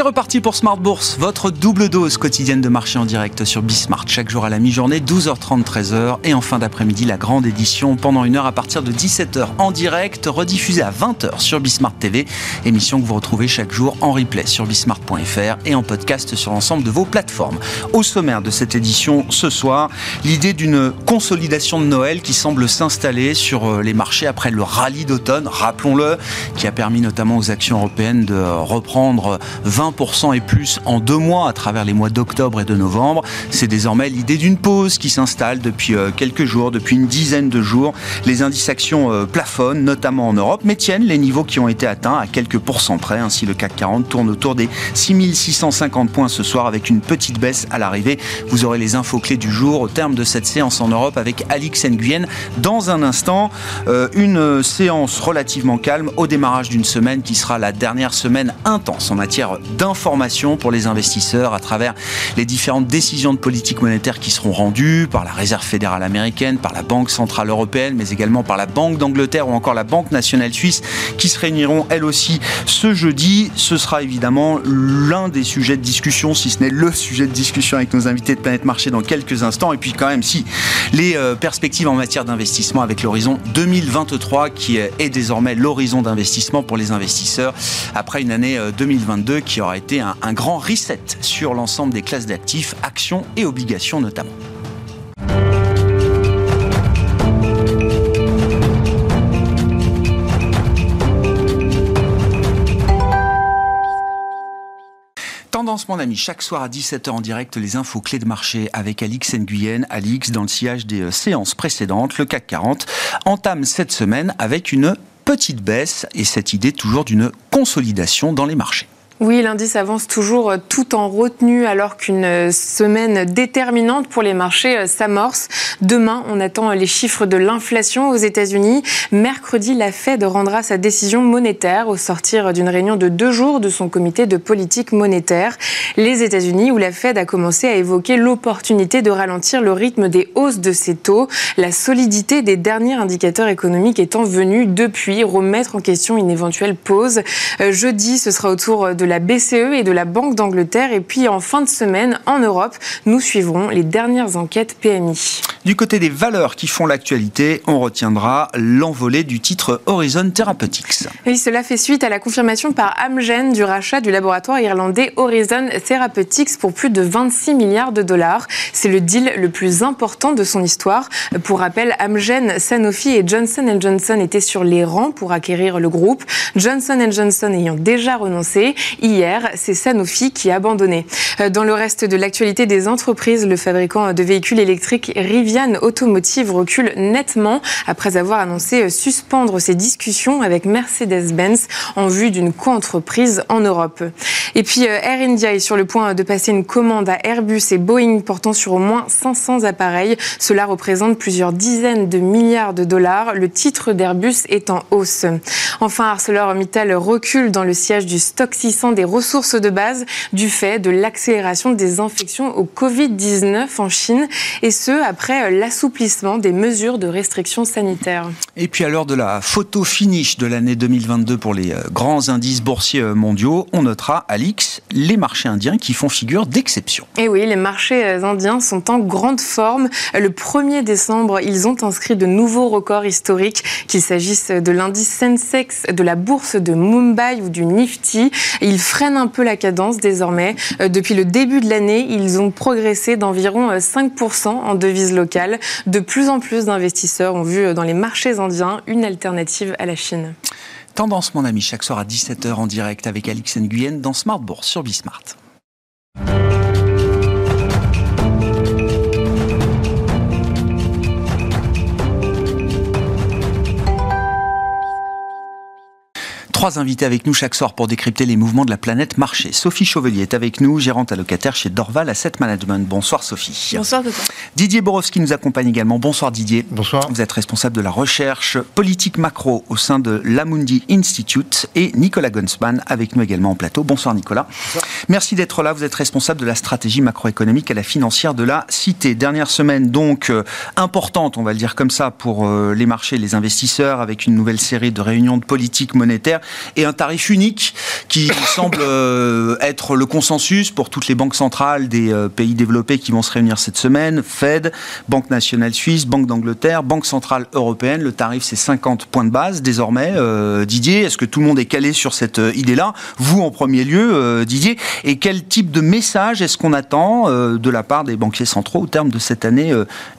C'est reparti pour Smart Bourse, votre double dose quotidienne de marché en direct sur Bismart, chaque jour à la mi-journée, 12h30, 13h, et en fin d'après-midi, la grande édition pendant une heure à partir de 17h en direct, rediffusée à 20h sur Bismart TV, émission que vous retrouvez chaque jour en replay sur bismart.fr et en podcast sur l'ensemble de vos plateformes. Au sommaire de cette édition ce soir, l'idée d'une consolidation de Noël qui semble s'installer sur euh, les marchés après le rallye d'automne, rappelons-le, qui a permis notamment aux actions européennes de reprendre 20% et plus en deux mois à travers les mois d'octobre et de novembre. C'est désormais l'idée d'une pause qui s'installe depuis euh, quelques jours, depuis une dizaine de jours. Les indices actions euh, plafonnent, notamment en Europe, mais tiennent les niveaux qui ont été atteints à quelques pourcents près. Ainsi, le CAC 40 tourne autour des 6650 points ce soir avec une petite baisse à l'arrivée. Vous aurez les infos clés du jour au terme de cette séance en Europe avec Alix Nguyen. Dans un instant, euh, une séance relativement calme au démarrage d'une semaine qui sera la dernière semaine intense en matière d'information pour les investisseurs à travers les différentes décisions de politique monétaire qui seront rendues par la Réserve fédérale américaine, par la Banque centrale européenne, mais également par la Banque d'Angleterre ou encore la Banque nationale suisse qui se réuniront elles aussi ce jeudi. Ce sera évidemment l'un des sujets de discussion, si ce n'est le sujet de discussion avec nos invités de Planète Marché dans quelques instants. Et puis quand même, si les euh, perspectives en matière d'investissement avec l'horizon 2023 qui est désormais l'horizon d'investissement pour les investisseurs après une année 2022 euh, qui aura été un, un grand reset sur l'ensemble des classes d'actifs, actions et obligations notamment. Tendance, mon ami, chaque soir à 17h en direct, les infos clés de marché avec Alix Nguyen. Alix, dans le sillage des euh, séances précédentes, le CAC 40 entame cette semaine avec une petite baisse et cette idée toujours d'une consolidation dans les marchés. Oui, l'indice avance toujours tout en retenue alors qu'une semaine déterminante pour les marchés euh, s'amorce. Demain, on attend les chiffres de l'inflation aux États-Unis. Mercredi, la Fed rendra sa décision monétaire au sortir d'une réunion de deux jours de son comité de politique monétaire. Les États-Unis, où la Fed a commencé à évoquer l'opportunité de ralentir le rythme des hausses de ses taux, la solidité des derniers indicateurs économiques étant venue depuis remettre en question une éventuelle pause. Euh, jeudi, ce sera au tour de la BCE et de la Banque d'Angleterre. Et puis en fin de semaine, en Europe, nous suivrons les dernières enquêtes PMI. Du côté des valeurs qui font l'actualité, on retiendra l'envolée du titre Horizon Therapeutics. Et cela fait suite à la confirmation par Amgen du rachat du laboratoire irlandais Horizon Therapeutics pour plus de 26 milliards de dollars. C'est le deal le plus important de son histoire. Pour rappel, Amgen, Sanofi et Johnson Johnson étaient sur les rangs pour acquérir le groupe. Johnson Johnson ayant déjà renoncé, Hier, c'est Sanofi qui a abandonné. Euh, dans le reste de l'actualité des entreprises, le fabricant de véhicules électriques Rivian Automotive recule nettement après avoir annoncé suspendre ses discussions avec Mercedes-Benz en vue d'une co-entreprise en Europe. Et puis euh, Air India est sur le point de passer une commande à Airbus et Boeing portant sur au moins 500 appareils. Cela représente plusieurs dizaines de milliards de dollars. Le titre d'Airbus est en hausse. Enfin, ArcelorMittal recule dans le siège du stock 600 des ressources de base du fait de l'accélération des infections au Covid-19 en Chine, et ce, après l'assouplissement des mesures de restriction sanitaire. Et puis à l'heure de la photo finish de l'année 2022 pour les euh, grands indices boursiers euh, mondiaux, on notera, Alix, les marchés indiens qui font figure d'exception. Et oui, les marchés euh, indiens sont en grande forme. Le 1er décembre, ils ont inscrit de nouveaux records historiques, qu'il s'agisse de l'indice Sensex, de la bourse de Mumbai ou du Nifty. Ils freinent un peu la cadence désormais. Euh, depuis le début de l'année, ils ont progressé d'environ 5% euh, en devises locales. De plus en plus d'investisseurs ont vu euh, dans les marchés indiens une alternative à la Chine. Tendance, mon ami, chaque soir à 17h en direct avec Alix Nguyen dans Smart Bourse sur Bismart. Trois invités avec nous chaque soir pour décrypter les mouvements de la planète marché. Sophie Chauvelier est avec nous, gérante allocataire chez Dorval Asset Management. Bonsoir Sophie. Bonsoir Didier Borowski nous accompagne également. Bonsoir Didier. Bonsoir. Vous êtes responsable de la recherche politique macro au sein de l'Amundi Institute et Nicolas Gunsman avec nous également en plateau. Bonsoir Nicolas. Bonsoir. Merci d'être là. Vous êtes responsable de la stratégie macroéconomique à la financière de la Cité. Dernière semaine donc euh, importante, on va le dire comme ça, pour euh, les marchés, les investisseurs, avec une nouvelle série de réunions de politique monétaire et un tarif unique qui semble euh, être le consensus pour toutes les banques centrales des euh, pays développés qui vont se réunir cette semaine. Fed, Banque nationale suisse, Banque d'Angleterre, Banque centrale européenne. Le tarif, c'est 50 points de base désormais. Euh, Didier, est-ce que tout le monde est calé sur cette idée-là? Vous en premier lieu, Didier. Et quel type de message est-ce qu'on attend de la part des banquiers centraux au terme de cette année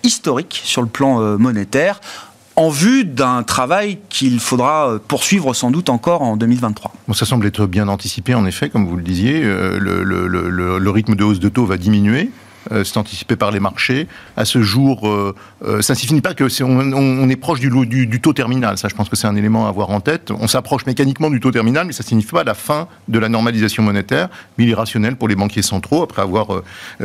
historique sur le plan monétaire? En vue d'un travail qu'il faudra poursuivre sans doute encore en 2023. Bon, ça semble être bien anticipé, en effet, comme vous le disiez. Euh, le, le, rythme de hausse de taux va diminuer. Euh, c'est anticipé par les marchés. À ce jour, euh, euh, ça ne signifie pas que est, on, est proche du, taux terminal. Ça, je pense que c'est un élément à avoir en tête. On s'approche mécaniquement du taux terminal, mais ça ne signifie pas la fin de la normalisation monétaire. Mais il est rationnel pour les banquiers centraux, après avoir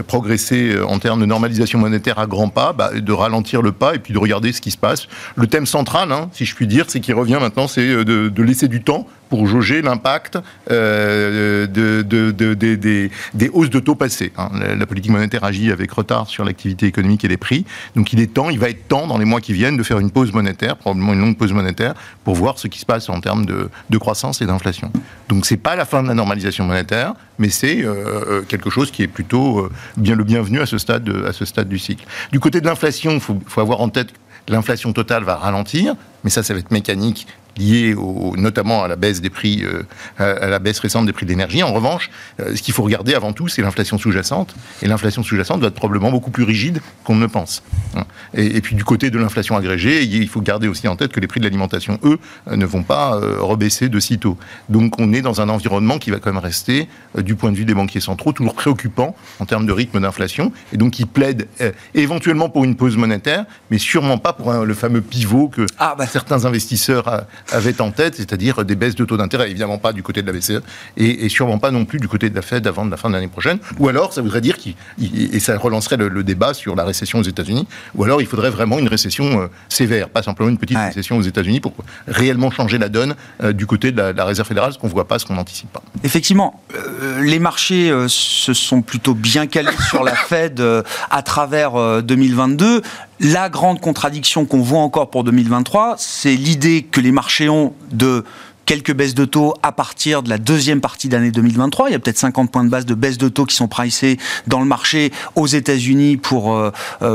progressé en termes de normalisation monétaire à grands pas, bah, de ralentir le pas et puis de regarder ce qui se passe. Le thème central, hein, si je puis dire, c'est qui revient maintenant, c'est de laisser du temps pour jauger l'impact euh, de, de, de, des, hausses de taux passées. Hein. La, politique monétaire agit avec retard sur l'activité économique et les prix. Donc il est temps, il va être temps dans les mois qui viennent de faire une pause monétaire, probablement une longue pause monétaire, pour voir ce qui se passe en termes de, croissance et d'inflation. Donc c'est pas la fin de la normalisation monétaire, mais c'est euh, quelque chose qui est plutôt euh, bien le bienvenu à ce stade, du cycle. Du côté de l'inflation, il faut avoir en tête que l'inflation totale va ralentir, mais ça, ça va être mécanique lié au, notamment à la baisse des prix, euh, à la baisse récente des prix de l'énergie. En revanche, euh, ce qu'il faut regarder avant tout, c'est l'inflation sous-jacente. Et l'inflation sous-jacente va être probablement beaucoup plus rigide qu'on ne le pense. Et, et, puis du côté de l'inflation agrégée, il faut garder aussi en tête que les prix de l'alimentation, eux, ne vont pas euh, rebaisser de sitôt. Donc on est dans un environnement qui va quand même rester, euh, du point de vue des banquiers centraux, toujours préoccupant en termes de rythme d'inflation. Et donc plaident euh, éventuellement pour une pause monétaire, mais sûrement pas pour un, le fameux pivot que ah, bah. certains investisseurs avait en tête, c'est-à-dire des baisses de taux d'intérêt, évidemment pas du côté de la BCE, et, et, sûrement pas non plus du côté de la Fed avant de la fin de l'année prochaine. Ou alors, ça voudrait dire qu'il et ça relancerait le, le, débat sur la récession aux États-Unis. Ou alors, il faudrait vraiment une récession euh, sévère, pas simplement une petite ouais. récession aux États-Unis pour réellement changer la donne euh, du côté de la, de la Réserve fédérale, ce qu'on voit pas, ce qu'on n'anticipe pas. Effectivement, euh, les marchés se sont plutôt bien calés sur la Fed à travers 2022. La grande contradiction qu'on voit encore pour 2023, c'est l'idée que les marchés ont de quelques baisses de taux à partir de la deuxième partie d'année 2023. Il y a peut-être 50 points de base de baisse de taux qui sont pricés dans le marché aux États-Unis pour, euh,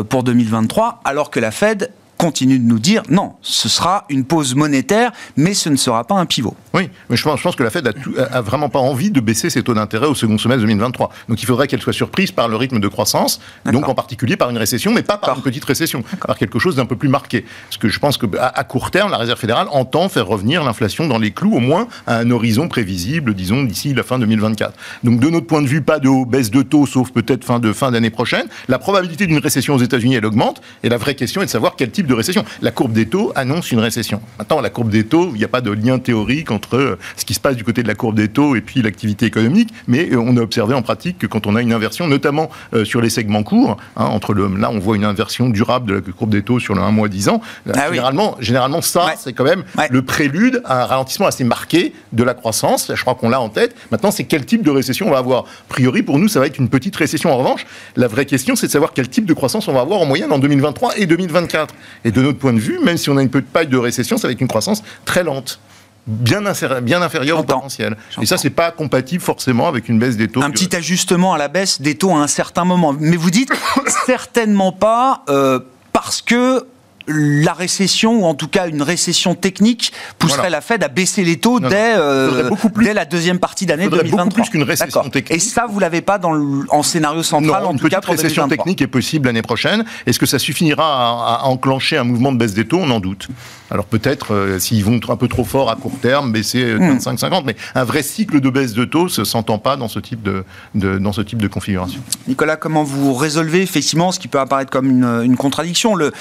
pour 2023, alors que la Fed continue de nous dire non, ce sera une pause monétaire, mais ce ne sera pas un pivot. Oui, mais je pense, je pense que la Fed a, tout, a, vraiment pas envie de baisser ses taux d'intérêt au second semestre 2023. Donc il faudrait qu'elle soit surprise par le rythme de croissance, donc en particulier par une récession, mais pas par une petite récession, par quelque chose d'un peu plus marqué. Parce que je pense que à, à court terme, la Réserve fédérale entend faire revenir l'inflation dans les clous, au moins à un horizon prévisible, disons d'ici la fin 2024. Donc de notre point de vue, pas de baisse de taux, sauf peut-être fin de fin d'année prochaine. La probabilité d'une récession aux États-Unis, elle augmente, et la vraie question est de savoir quel type de récession. La courbe des taux annonce une récession. Maintenant, la courbe des taux, il n'y a pas de lien théorique entre ce qui se passe du côté de la courbe des taux et puis l'activité économique, mais on a observé en pratique que quand on a une inversion, notamment euh, sur les segments courts, hein, entre le, là on voit une inversion durable de la courbe des taux sur le 1 mois 10 ans, ah généralement, oui. généralement ça, ouais. c'est quand même ouais. le prélude à un ralentissement assez marqué de la croissance. Je crois qu'on l'a en tête. Maintenant, c'est quel type de récession on va avoir? A priori, pour nous, ça va être une petite récession. En revanche, la vraie question, c'est de savoir quel type de croissance on va avoir en moyenne en 2023 et 2024. Et de notre point de vue, même si on a une petite paille de récession, ça va être une croissance très lente bien, bien inférieur au potentiel. Et ça, c'est pas compatible forcément avec une baisse des taux. Un petit ajustement à la baisse des taux à un certain moment. Mais vous dites certainement pas euh, parce que la récession, ou en tout cas une récession technique, pousserait voilà. la Fed à baisser les taux non, dès, euh, plus, dès, la deuxième partie d'année 2023. Beaucoup plus qu'une récession technique. Et ça, vous l'avez pas dans le, en scénario central, non, en une tout petite cas pour récession 2023. technique est possible l'année prochaine. Est-ce que ça suffira à, à, enclencher un mouvement de baisse des taux? On en doute. Alors peut-être, euh, s'ils vont un peu trop fort à court terme, baisser 25-50, hmm. mais un vrai cycle de baisse de taux ne s'entend pas dans ce type de, dans ce type de configuration. Nicolas, comment vous résolvez effectivement ce qui peut apparaître comme une, contradiction? Le,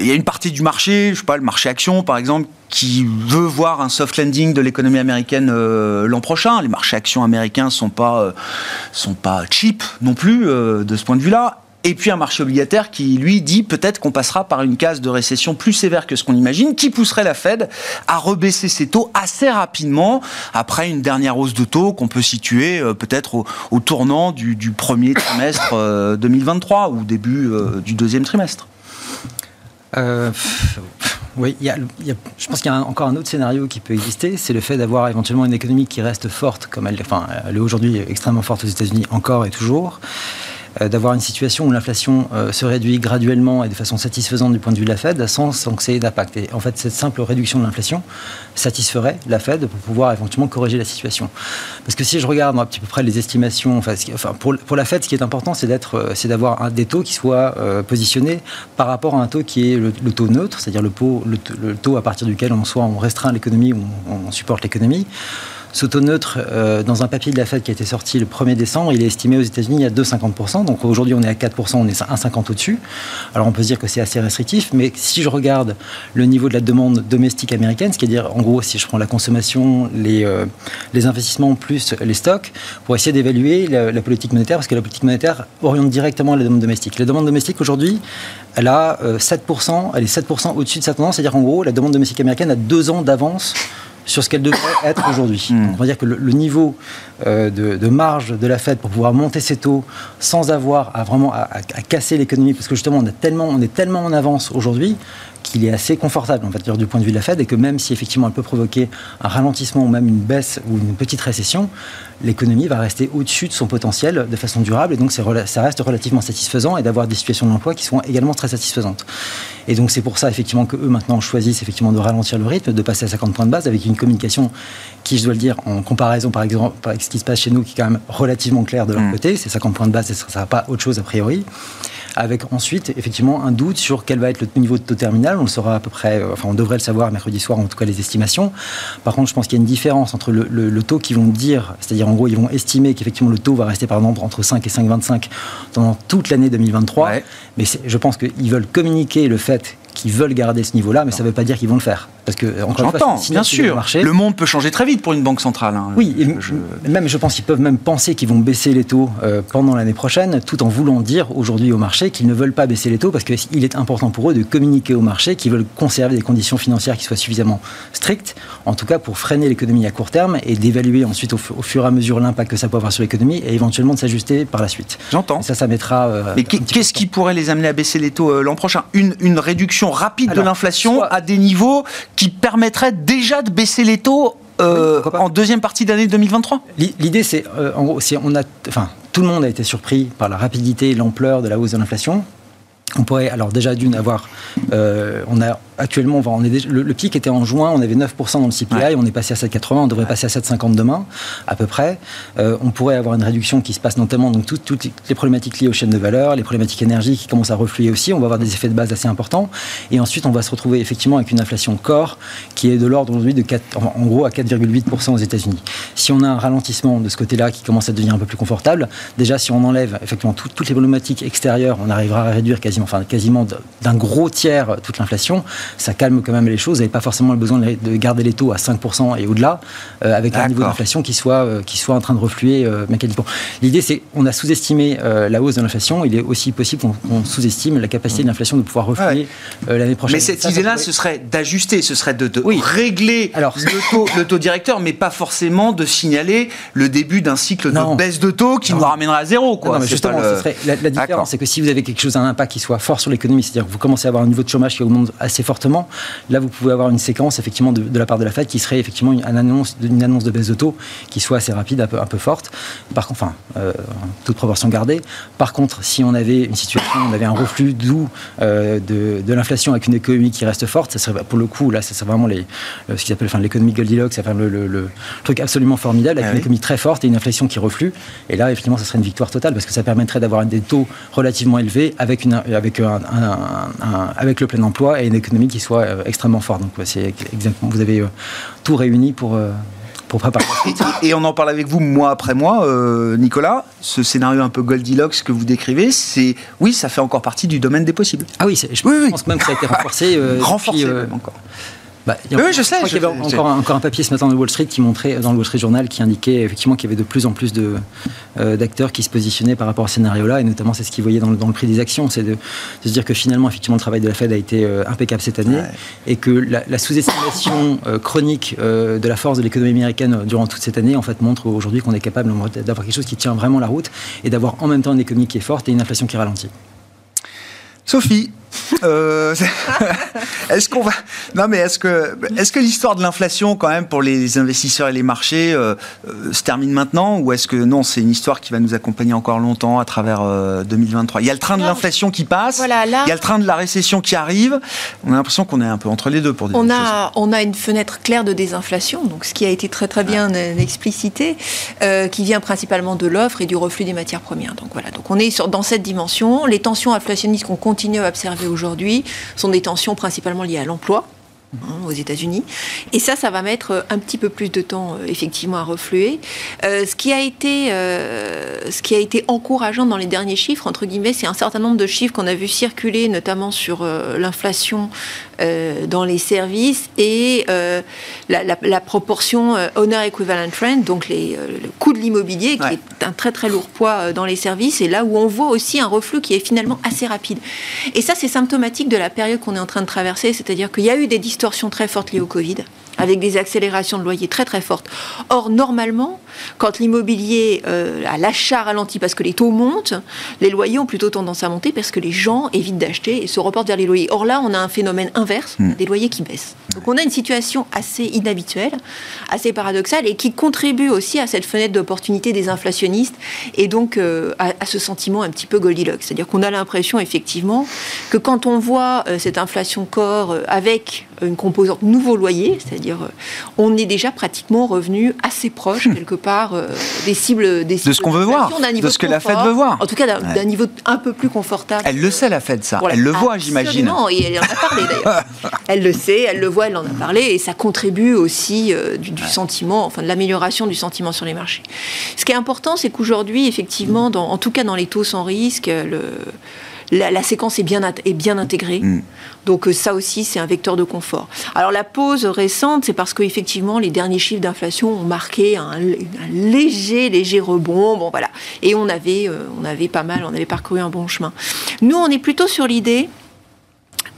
Il y a une partie du marché, je sais pas, le marché action par exemple, qui veut voir un soft landing de l'économie américaine euh, l'an prochain. Les marchés actions américains sont pas euh, sont pas cheap non plus de ce point de vue-là et puis un marché obligataire qui, lui, dit peut-être qu'on passera par une case de récession plus sévère que ce qu'on imagine, qui pousserait la Fed à rebaisser ses taux assez rapidement après une dernière hausse de taux qu'on peut situer euh, peut-être au, tournant du, premier trimestre 2023 euh, ou début euh, du deuxième trimestre. oui, je pense qu'il y a encore un autre scénario qui peut exister, c'est le fait d'avoir éventuellement une économie qui reste forte, comme elle, est aujourd'hui extrêmement forte aux États-Unis encore et toujours, d'avoir une situation où l'inflation euh, se réduit graduellement et de façon satisfaisante du point de vue de la Fed sans, sans que ça ait d'impact. Et en fait, cette simple réduction de l'inflation satisferait la Fed pour pouvoir éventuellement corriger la situation. Parce que si je regarde à peu près les estimations, enfin, pour, pour la Fed, ce qui est important, c'est d'être, euh, c'est d'avoir des taux qui soient positionnés par rapport à un taux qui est le, taux neutre, c'est-à-dire le, le, taux à partir duquel on soit on restreint l'économie ou on supporte l'économie. Ce taux neutre, euh, dans un papier de la Fed qui a été sorti le 1er décembre, il est estimé aux États-Unis à 2,50%. Donc aujourd'hui, on est à 4%, on est à 1,50 au-dessus. Alors on peut se dire que c'est assez restrictif, mais si je regarde le niveau de la demande domestique américaine, ce qui veut dire en gros, si je prends la consommation, les, euh, investissements plus les stocks, pour essayer d'évaluer la, politique monétaire, parce que la politique monétaire oriente directement la demande domestique. La demande domestique aujourd'hui, elle a 7%, euh, elle est 7% au-dessus de sa tendance, c'est-à-dire en gros, la demande domestique américaine a deux ans d'avance sur ce qu'elle devrait être aujourd'hui. Hmm. On va dire que le, niveau euh, de, marge de la Fed pour pouvoir monter ses taux sans avoir à vraiment à, casser l'économie, parce que justement on, tellement, on est tellement en avance aujourd'hui qu'il est assez confortable en fait, du point de vue de la Fed et que même si effectivement elle peut provoquer un ralentissement ou même une baisse ou une petite récession, l'économie va rester au-dessus de son potentiel de façon durable et donc ça reste relativement satisfaisant et d'avoir des situations d'emploi qui sont également très satisfaisantes. Et donc c'est pour ça effectivement que eux maintenant choisissent effectivement de ralentir le rythme, de passer à 50 points de base avec une communication qui, je dois le dire, en comparaison par exemple avec ce qui se passe chez nous, qui est quand même relativement clair de leur mmh. côté, c'est 50 points de base et ça n'a pas autre chose a priori avec ensuite effectivement un doute sur quel va être le niveau de taux terminal. On le saura à peu près, euh, enfin on devrait le savoir mercredi soir, en tout cas les estimations. Par contre, je pense qu'il y a une différence entre le, taux qu'ils vont dire, c'est-à-dire en gros ils vont estimer qu'effectivement le taux va rester par exemple entre 5 et 5,25 pendant toute l'année 2023. Mais je pense qu'ils veulent communiquer le fait qu'ils veulent garder ce niveau-là, mais ça ne veut pas dire qu'ils vont le faire. Parce que, encore J'entends, bien sûr. Le monde peut changer très vite pour une banque centrale. Hein. Oui, et même, je pense qu'ils peuvent même penser qu'ils vont baisser les taux euh, pendant l'année prochaine, tout en voulant dire aujourd'hui au marché qu'ils ne veulent pas baisser les taux, parce qu'il est important pour eux de communiquer au marché qu'ils veulent conserver des conditions financières qui soient suffisamment strictes, en tout cas pour freiner l'économie à court terme et d'évaluer ensuite au, fur et à mesure l'impact que ça peut avoir sur l'économie et éventuellement de s'ajuster par la suite. J'entends. Ça, ça mettra. Euh, mais qu'est-ce qui pourrait les amener à baisser les taux euh, l'an prochain? Une, une réduction rapide de l'inflation à des niveaux qui permettraient déjà de baisser les taux euh, en deuxième partie d'année 2023 L'idée, c'est, euh, en gros, si on a, enfin, tout le monde a été surpris par la rapidité et l'ampleur de la hausse de l'inflation. On pourrait, alors déjà d'une, avoir, euh, on a actuellement, on est le, pic était en juin, on avait 9% dans le CPI, on est passé à 7,80, on devrait passer à 7,50 demain, à peu près. Euh, on pourrait avoir une réduction qui se passe notamment donc toutes, toutes, les problématiques liées aux chaînes de valeur, les problématiques énergie qui commencent à refluer aussi. On va avoir des effets de base assez importants. Et ensuite, on va se retrouver effectivement avec une inflation corps qui est de l'ordre aujourd'hui de 4, en, gros à 4,8% aux États-Unis. Si on a un ralentissement de ce côté-là qui commence à devenir un peu plus confortable, déjà si on enlève effectivement toutes les problématiques extérieures, on arrivera à réduire quasiment, enfin quasiment d'un gros tiers toute l'inflation ça calme quand même les choses. Vous n'avez pas forcément le besoin de garder les taux à 5% et au-delà, euh, avec un niveau d'inflation qui soit, euh, qui soit en train de refluer euh, mécaniquement. L'idée, c'est qu'on a sous-estimé la hausse de l'inflation. Il est aussi possible qu'on sous-estime la capacité de l'inflation de pouvoir refluer l'année prochaine. Mais cette idée-là, ce serait d'ajuster, ce serait de, régler Alors, le, taux, le taux directeur, mais pas forcément de signaler le début d'un cycle de baisse de taux qui nous ramènera à zéro. Quoi. Non, mais justement, serait, la, la différence, c'est que si vous avez quelque chose, un impact qui soit fort sur l'économie, c'est-à-dire que vous commencez à avoir un niveau de chômage qui augmente assez fortement, Là, vous pouvez avoir une séquence effectivement de, la part de la Fed qui serait effectivement une, annonce, une annonce de baisse de taux qui soit assez rapide, un peu, un peu forte. Par contre, enfin, euh, toute proportion gardée. Par contre, si on avait une situation, on avait un reflux doux euh, de, l'inflation avec une économie qui reste forte, ça serait pour le coup, là, ça serait vraiment les, euh, ce qu'ils appellent enfin, l'économie Goldilocks, ça le, le, truc absolument formidable avec ah une économie très forte et une inflation qui reflue. Et là, effectivement, ça serait une victoire totale parce que ça permettrait d'avoir des taux relativement élevés avec une, avec, un, avec le plein emploi et une économie qui soit extrêmement forte. Donc c'est exactement, vous avez tout réuni pour, pour préparer. et on en parle avec vous mois après mois, Nicolas. Ce scénario un peu Goldilocks que vous décrivez, c'est oui, ça fait encore partie du domaine des possibles. Ah oui, je oui, pense même que ça a été renforcé. renforcé encore. Bah, oui, je sais. Je, il y avait encore, un, encore un papier ce matin dans le Wall Street qui montrait, dans le Wall Street Journal, qui indiquait effectivement qu'il y avait de plus en plus de, euh, d'acteurs qui se positionnaient par rapport à ce scénario-là, et notamment c'est ce qu'ils voyaient dans le, dans le, prix des actions, c'est de, se dire que finalement, effectivement, le travail de la Fed a été euh, impeccable cette année, et que la, sous-estimation euh, chronique de la force de l'économie américaine durant toute cette année, en fait, montre aujourd'hui qu'on est capable d'avoir quelque chose qui tient vraiment la route, et d'avoir en même temps une économie qui est forte et une inflation qui ralentit. Sophie, euh, est-ce qu'on va Non, mais est-ce que est-ce que l'histoire de l'inflation, quand même, pour les investisseurs et les marchés, euh, euh, se termine maintenant, ou est-ce que non, c'est une histoire qui va nous accompagner encore longtemps à travers 2023 Il y a le train de l'inflation qui passe, il y a le train de la récession qui arrive. On a l'impression qu'on est un peu entre les deux pour dire. On a on a une fenêtre claire de désinflation, donc ce qui a été très très bien explicité, qui vient principalement de l'offre et du reflux des matières premières. Donc voilà, donc on est sur, dans cette dimension. Les tensions inflationnistes qu'on continue à observer aujourd'hui sont des tensions principalement liées à l'emploi. Hein, aux États-Unis. Et ça, ça va mettre euh, un petit peu plus de temps euh, effectivement à refluer. Euh, ce qui a été, ce qui a été encourageant dans les derniers chiffres entre guillemets, c'est un certain nombre de chiffres qu'on a vu circuler, notamment sur l'inflation dans les services et la, proportion honor equivalent rent, donc les, le coût de l'immobilier, qui est un très très lourd poids dans les services, et là où on voit aussi un reflux qui est finalement assez rapide. Et ça, c'est symptomatique de la période qu'on est en train de traverser, c'est-à-dire qu'il y a eu des distorsions très forte liée au Covid avec des accélérations de loyers très très fortes. Or, normalement, quand l'immobilier euh, à l'achat ralentit parce que les taux montent, les loyers ont plutôt tendance à monter parce que les gens évitent d'acheter et se reportent vers les loyers. Or là, on a un phénomène inverse, hmm. des loyers qui baissent. Donc on a une situation assez inhabituelle, assez paradoxale et qui contribue aussi à cette fenêtre d'opportunité des inflationnistes et donc euh, à, ce sentiment un petit peu Goldilocks. C'est-à-dire qu'on a l'impression effectivement que quand on voit euh, cette inflation corps avec une composante nouveau loyer, c'est-à-dire on est déjà pratiquement revenu assez proche quelque part euh, des cibles, des de ce qu'on veut voir, de ce que la Fed veut voir. En tout cas, d'un niveau un peu plus confortable. Elle le sait la Fed ça, elle le voit, j'imagine. Non, et elle en a parlé d'ailleurs. elle le sait, elle le voit, elle en a parlé, et ça contribue aussi euh, du, sentiment, enfin de l'amélioration du sentiment sur les marchés. Ce qui est important, c'est qu'aujourd'hui, effectivement, dans, en tout cas dans les taux sans risque, le la, séquence est bien, est bien intégrée. Mm. Donc euh, ça aussi, c'est un vecteur de confort. Alors la pause récente, c'est parce qu'effectivement, les derniers chiffres d'inflation ont marqué un, léger, léger rebond. Bon, voilà. Et on avait, euh, on avait pas mal, on avait parcouru un bon chemin. Nous, on est plutôt sur l'idée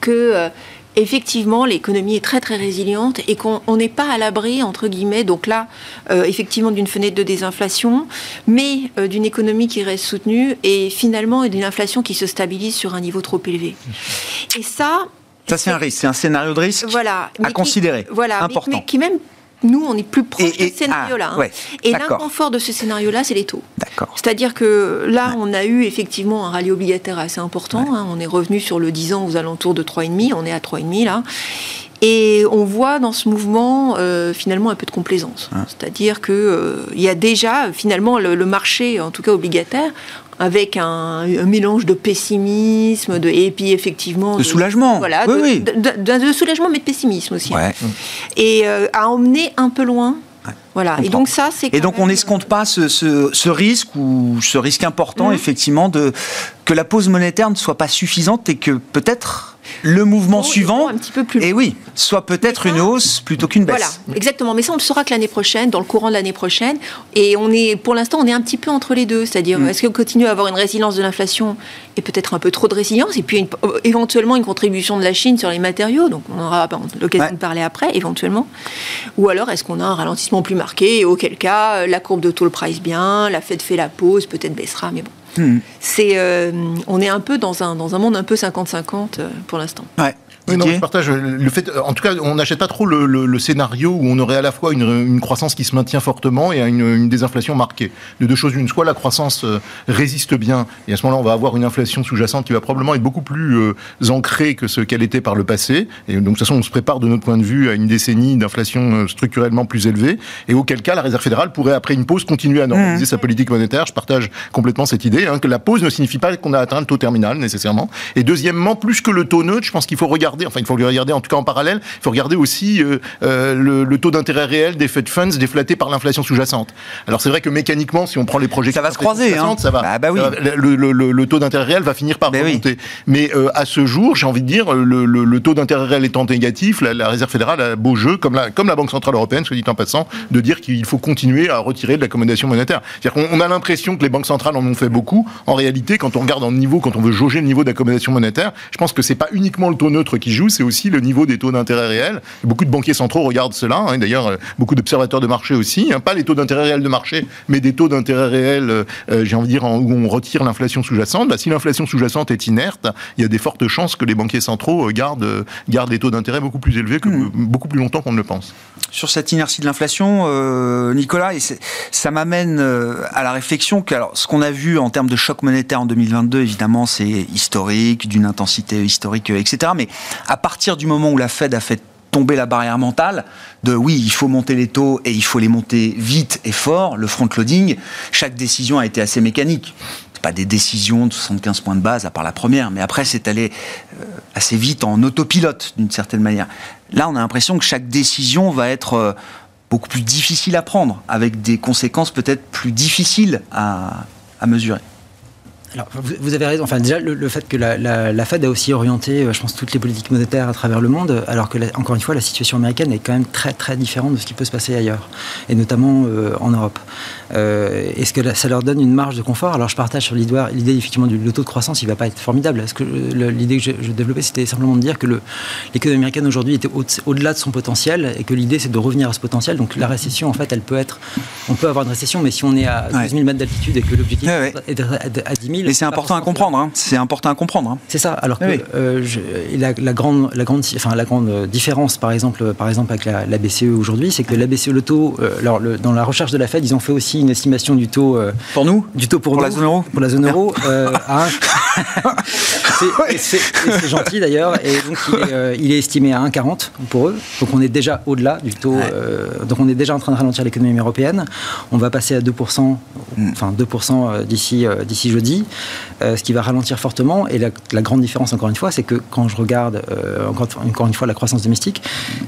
que... Euh, effectivement, l'économie est très très résiliente et qu'on n'est pas à l'abri, entre guillemets, donc là, euh, effectivement, d'une fenêtre de désinflation, mais euh, d'une économie qui reste soutenue et finalement d'une inflation qui se stabilise sur un niveau trop élevé. Et ça... Ça, c'est un risque, c'est un scénario de risque voilà, à considérer. Voilà, important. mais qui même nous, on est plus proche de ce scénario-là. Ah, hein. Et l'inconfort de ce scénario-là, c'est les taux. C'est-à-dire que là, on a eu effectivement un rallye obligataire assez important. Hein. On est revenu sur le 10 ans aux alentours de 3,5. On est à 3,5 là. Et on voit dans ce mouvement euh, finalement un peu de complaisance. C'est-à-dire qu'il euh, il y a déjà finalement le, marché, en tout cas obligataire, avec un, mélange de pessimisme de, et puis effectivement de, soulagement. voilà oui, de, soulagement mais de pessimisme aussi hein. et euh, à emmener un peu loin voilà. Et donc ça, c'est. Et donc on n'escompte pas ce, ce, risque ou ce risque important, mmh. effectivement, de que la pause monétaire ne soit pas suffisante et que peut-être le mouvement suivant, un petit peu plus et oui, soit peut-être une hausse plutôt qu'une baisse. Voilà, exactement. Mais ça, on le saura que l'année prochaine, dans le courant de l'année prochaine. Et on est, pour l'instant, on est un petit peu entre les deux. C'est-à-dire, mm. est-ce qu'on continue à avoir une résilience de l'inflation et peut-être un peu trop de résilience, et puis euh, éventuellement une contribution de la Chine sur les matériaux, donc on aura l'occasion de parler après, éventuellement. Ou alors, est-ce qu'on a un ralentissement plus marqué, et auquel cas, euh, la courbe de taux le price bien, la Fed fait la pause, peut-être baissera, mais bon. Hmm. C'est, euh, on est un peu dans un, dans un monde un peu 50-50 euh, pour l'instant. Ouais. Oui, non, je partage le fait. En tout cas, on n'achète pas trop le, scénario où on aurait à la fois une, croissance qui se maintient fortement et une, désinflation marquée. De deux choses une, soit la croissance euh, résiste bien et à ce moment-là, on va avoir une inflation sous-jacente qui va probablement être beaucoup plus euh, ancrée que ce qu'elle était par le passé. Et donc, de toute façon, on se prépare de notre point de vue à une décennie d'inflation euh, structurellement plus élevée. Et auquel cas, la Réserve fédérale pourrait, après une pause, continuer à normaliser mmh. sa politique monétaire. Je partage complètement cette idée hein, que la pause ne signifie pas qu'on a atteint le taux terminal nécessairement. Et deuxièmement, plus que le taux neutre, je pense qu'il faut regarder enfin il faut le regarder en tout cas en parallèle, il faut regarder aussi euh, euh, le, taux d'intérêt réel des Fed Funds déflaté par l'inflation sous-jacente. Alors c'est vrai que mécaniquement, si on prend les projections... Ça va se croiser, hein. ça va. Bah, bah oui. le, taux d'intérêt réel va finir par remonter. Mais euh, à ce jour, j'ai envie de dire, le, taux d'intérêt réel étant négatif, la, Réserve fédérale a beau jeu, comme la, comme la Banque centrale européenne, soit dit en passant, de dire qu'il faut continuer à retirer de l'accommodation monétaire. C'est-à-dire qu'on a l'impression que les banques centrales en ont fait beaucoup. En réalité, quand on regarde en niveau, quand on veut jauger le niveau d'accommodation monétaire, je pense que c'est pas uniquement le taux neutre qui joue, c'est aussi le niveau des taux d'intérêt réels. Beaucoup de banquiers centraux regardent cela, hein, d'ailleurs euh, beaucoup d'observateurs de marché aussi, hein. pas les taux d'intérêt réels de marché, mais des taux d'intérêt réels, euh, euh, j'ai envie de dire, où on retire l'inflation sous-jacente. Bah, si l'inflation sous-jacente est inerte, il y a des fortes chances que les banquiers centraux gardent, gardent des taux d'intérêt beaucoup plus élevés, que, hmm. beaucoup plus longtemps qu'on ne le pense. Sur cette inertie de l'inflation, Nicolas, et ça m'amène à la réflexion que alors, ce qu'on a vu en termes de choc monétaire en 2022, évidemment, c'est historique, d'une intensité historique, etc. Mais à partir du moment où la Fed a fait tomber la barrière mentale de oui, il faut monter les taux et il faut les monter vite et fort, le front-loading, chaque décision a été assez mécanique. Pas des décisions de 75 points de base, à part la première, mais après c'est allé euh, assez vite en autopilote d'une certaine manière. Là, on a l'impression que chaque décision va être euh, beaucoup plus difficile à prendre, avec des conséquences peut-être plus difficiles à mesurer. Alors, vous avez raison. Enfin, déjà, le, fait que la, Fed a aussi orienté, euh, je pense, toutes les politiques monétaires à travers le monde, alors que, encore une fois, la situation américaine est quand même très, très différente de ce qui peut se passer ailleurs, et notamment euh, en Europe. Euh, Est-ce que ça leur donne une marge de confort? Alors, je partage sur l'idée, effectivement, du taux de croissance, il ne va pas être formidable. Que l'idée que je, je, développais, c'était simplement de dire que l'économie américaine aujourd'hui était au-delà de son potentiel, et que l'idée, c'est de revenir à ce potentiel? Donc, la récession, en fait, elle peut être. On peut avoir une récession, mais si on est à 12 000 mètres d'altitude et que l'objectif est à 10 000, mais c'est important à comprendre. Hein. C'est important à comprendre. Hein. C'est ça. Alors que euh, la, grande, la grande, enfin la grande différence, par exemple, par exemple avec la, BCE aujourd'hui, c'est que la BCE, le taux, euh, alors dans la recherche de la Fed, ils ont fait aussi une estimation du taux euh, pour nous, du taux pour, la zone euro, pour la zone euro. C'est gentil d'ailleurs, et donc il est, estimé à 1,40 pour eux. Donc on est déjà au-delà du taux. donc on est déjà en train de ralentir l'économie européenne. On va passer à 2%, mm. enfin 2% d'ici d'ici jeudi. Euh, ce qui va ralentir fortement. Et la, grande différence, encore une fois, c'est que quand je regarde, euh, encore, encore, une fois, la croissance domestique,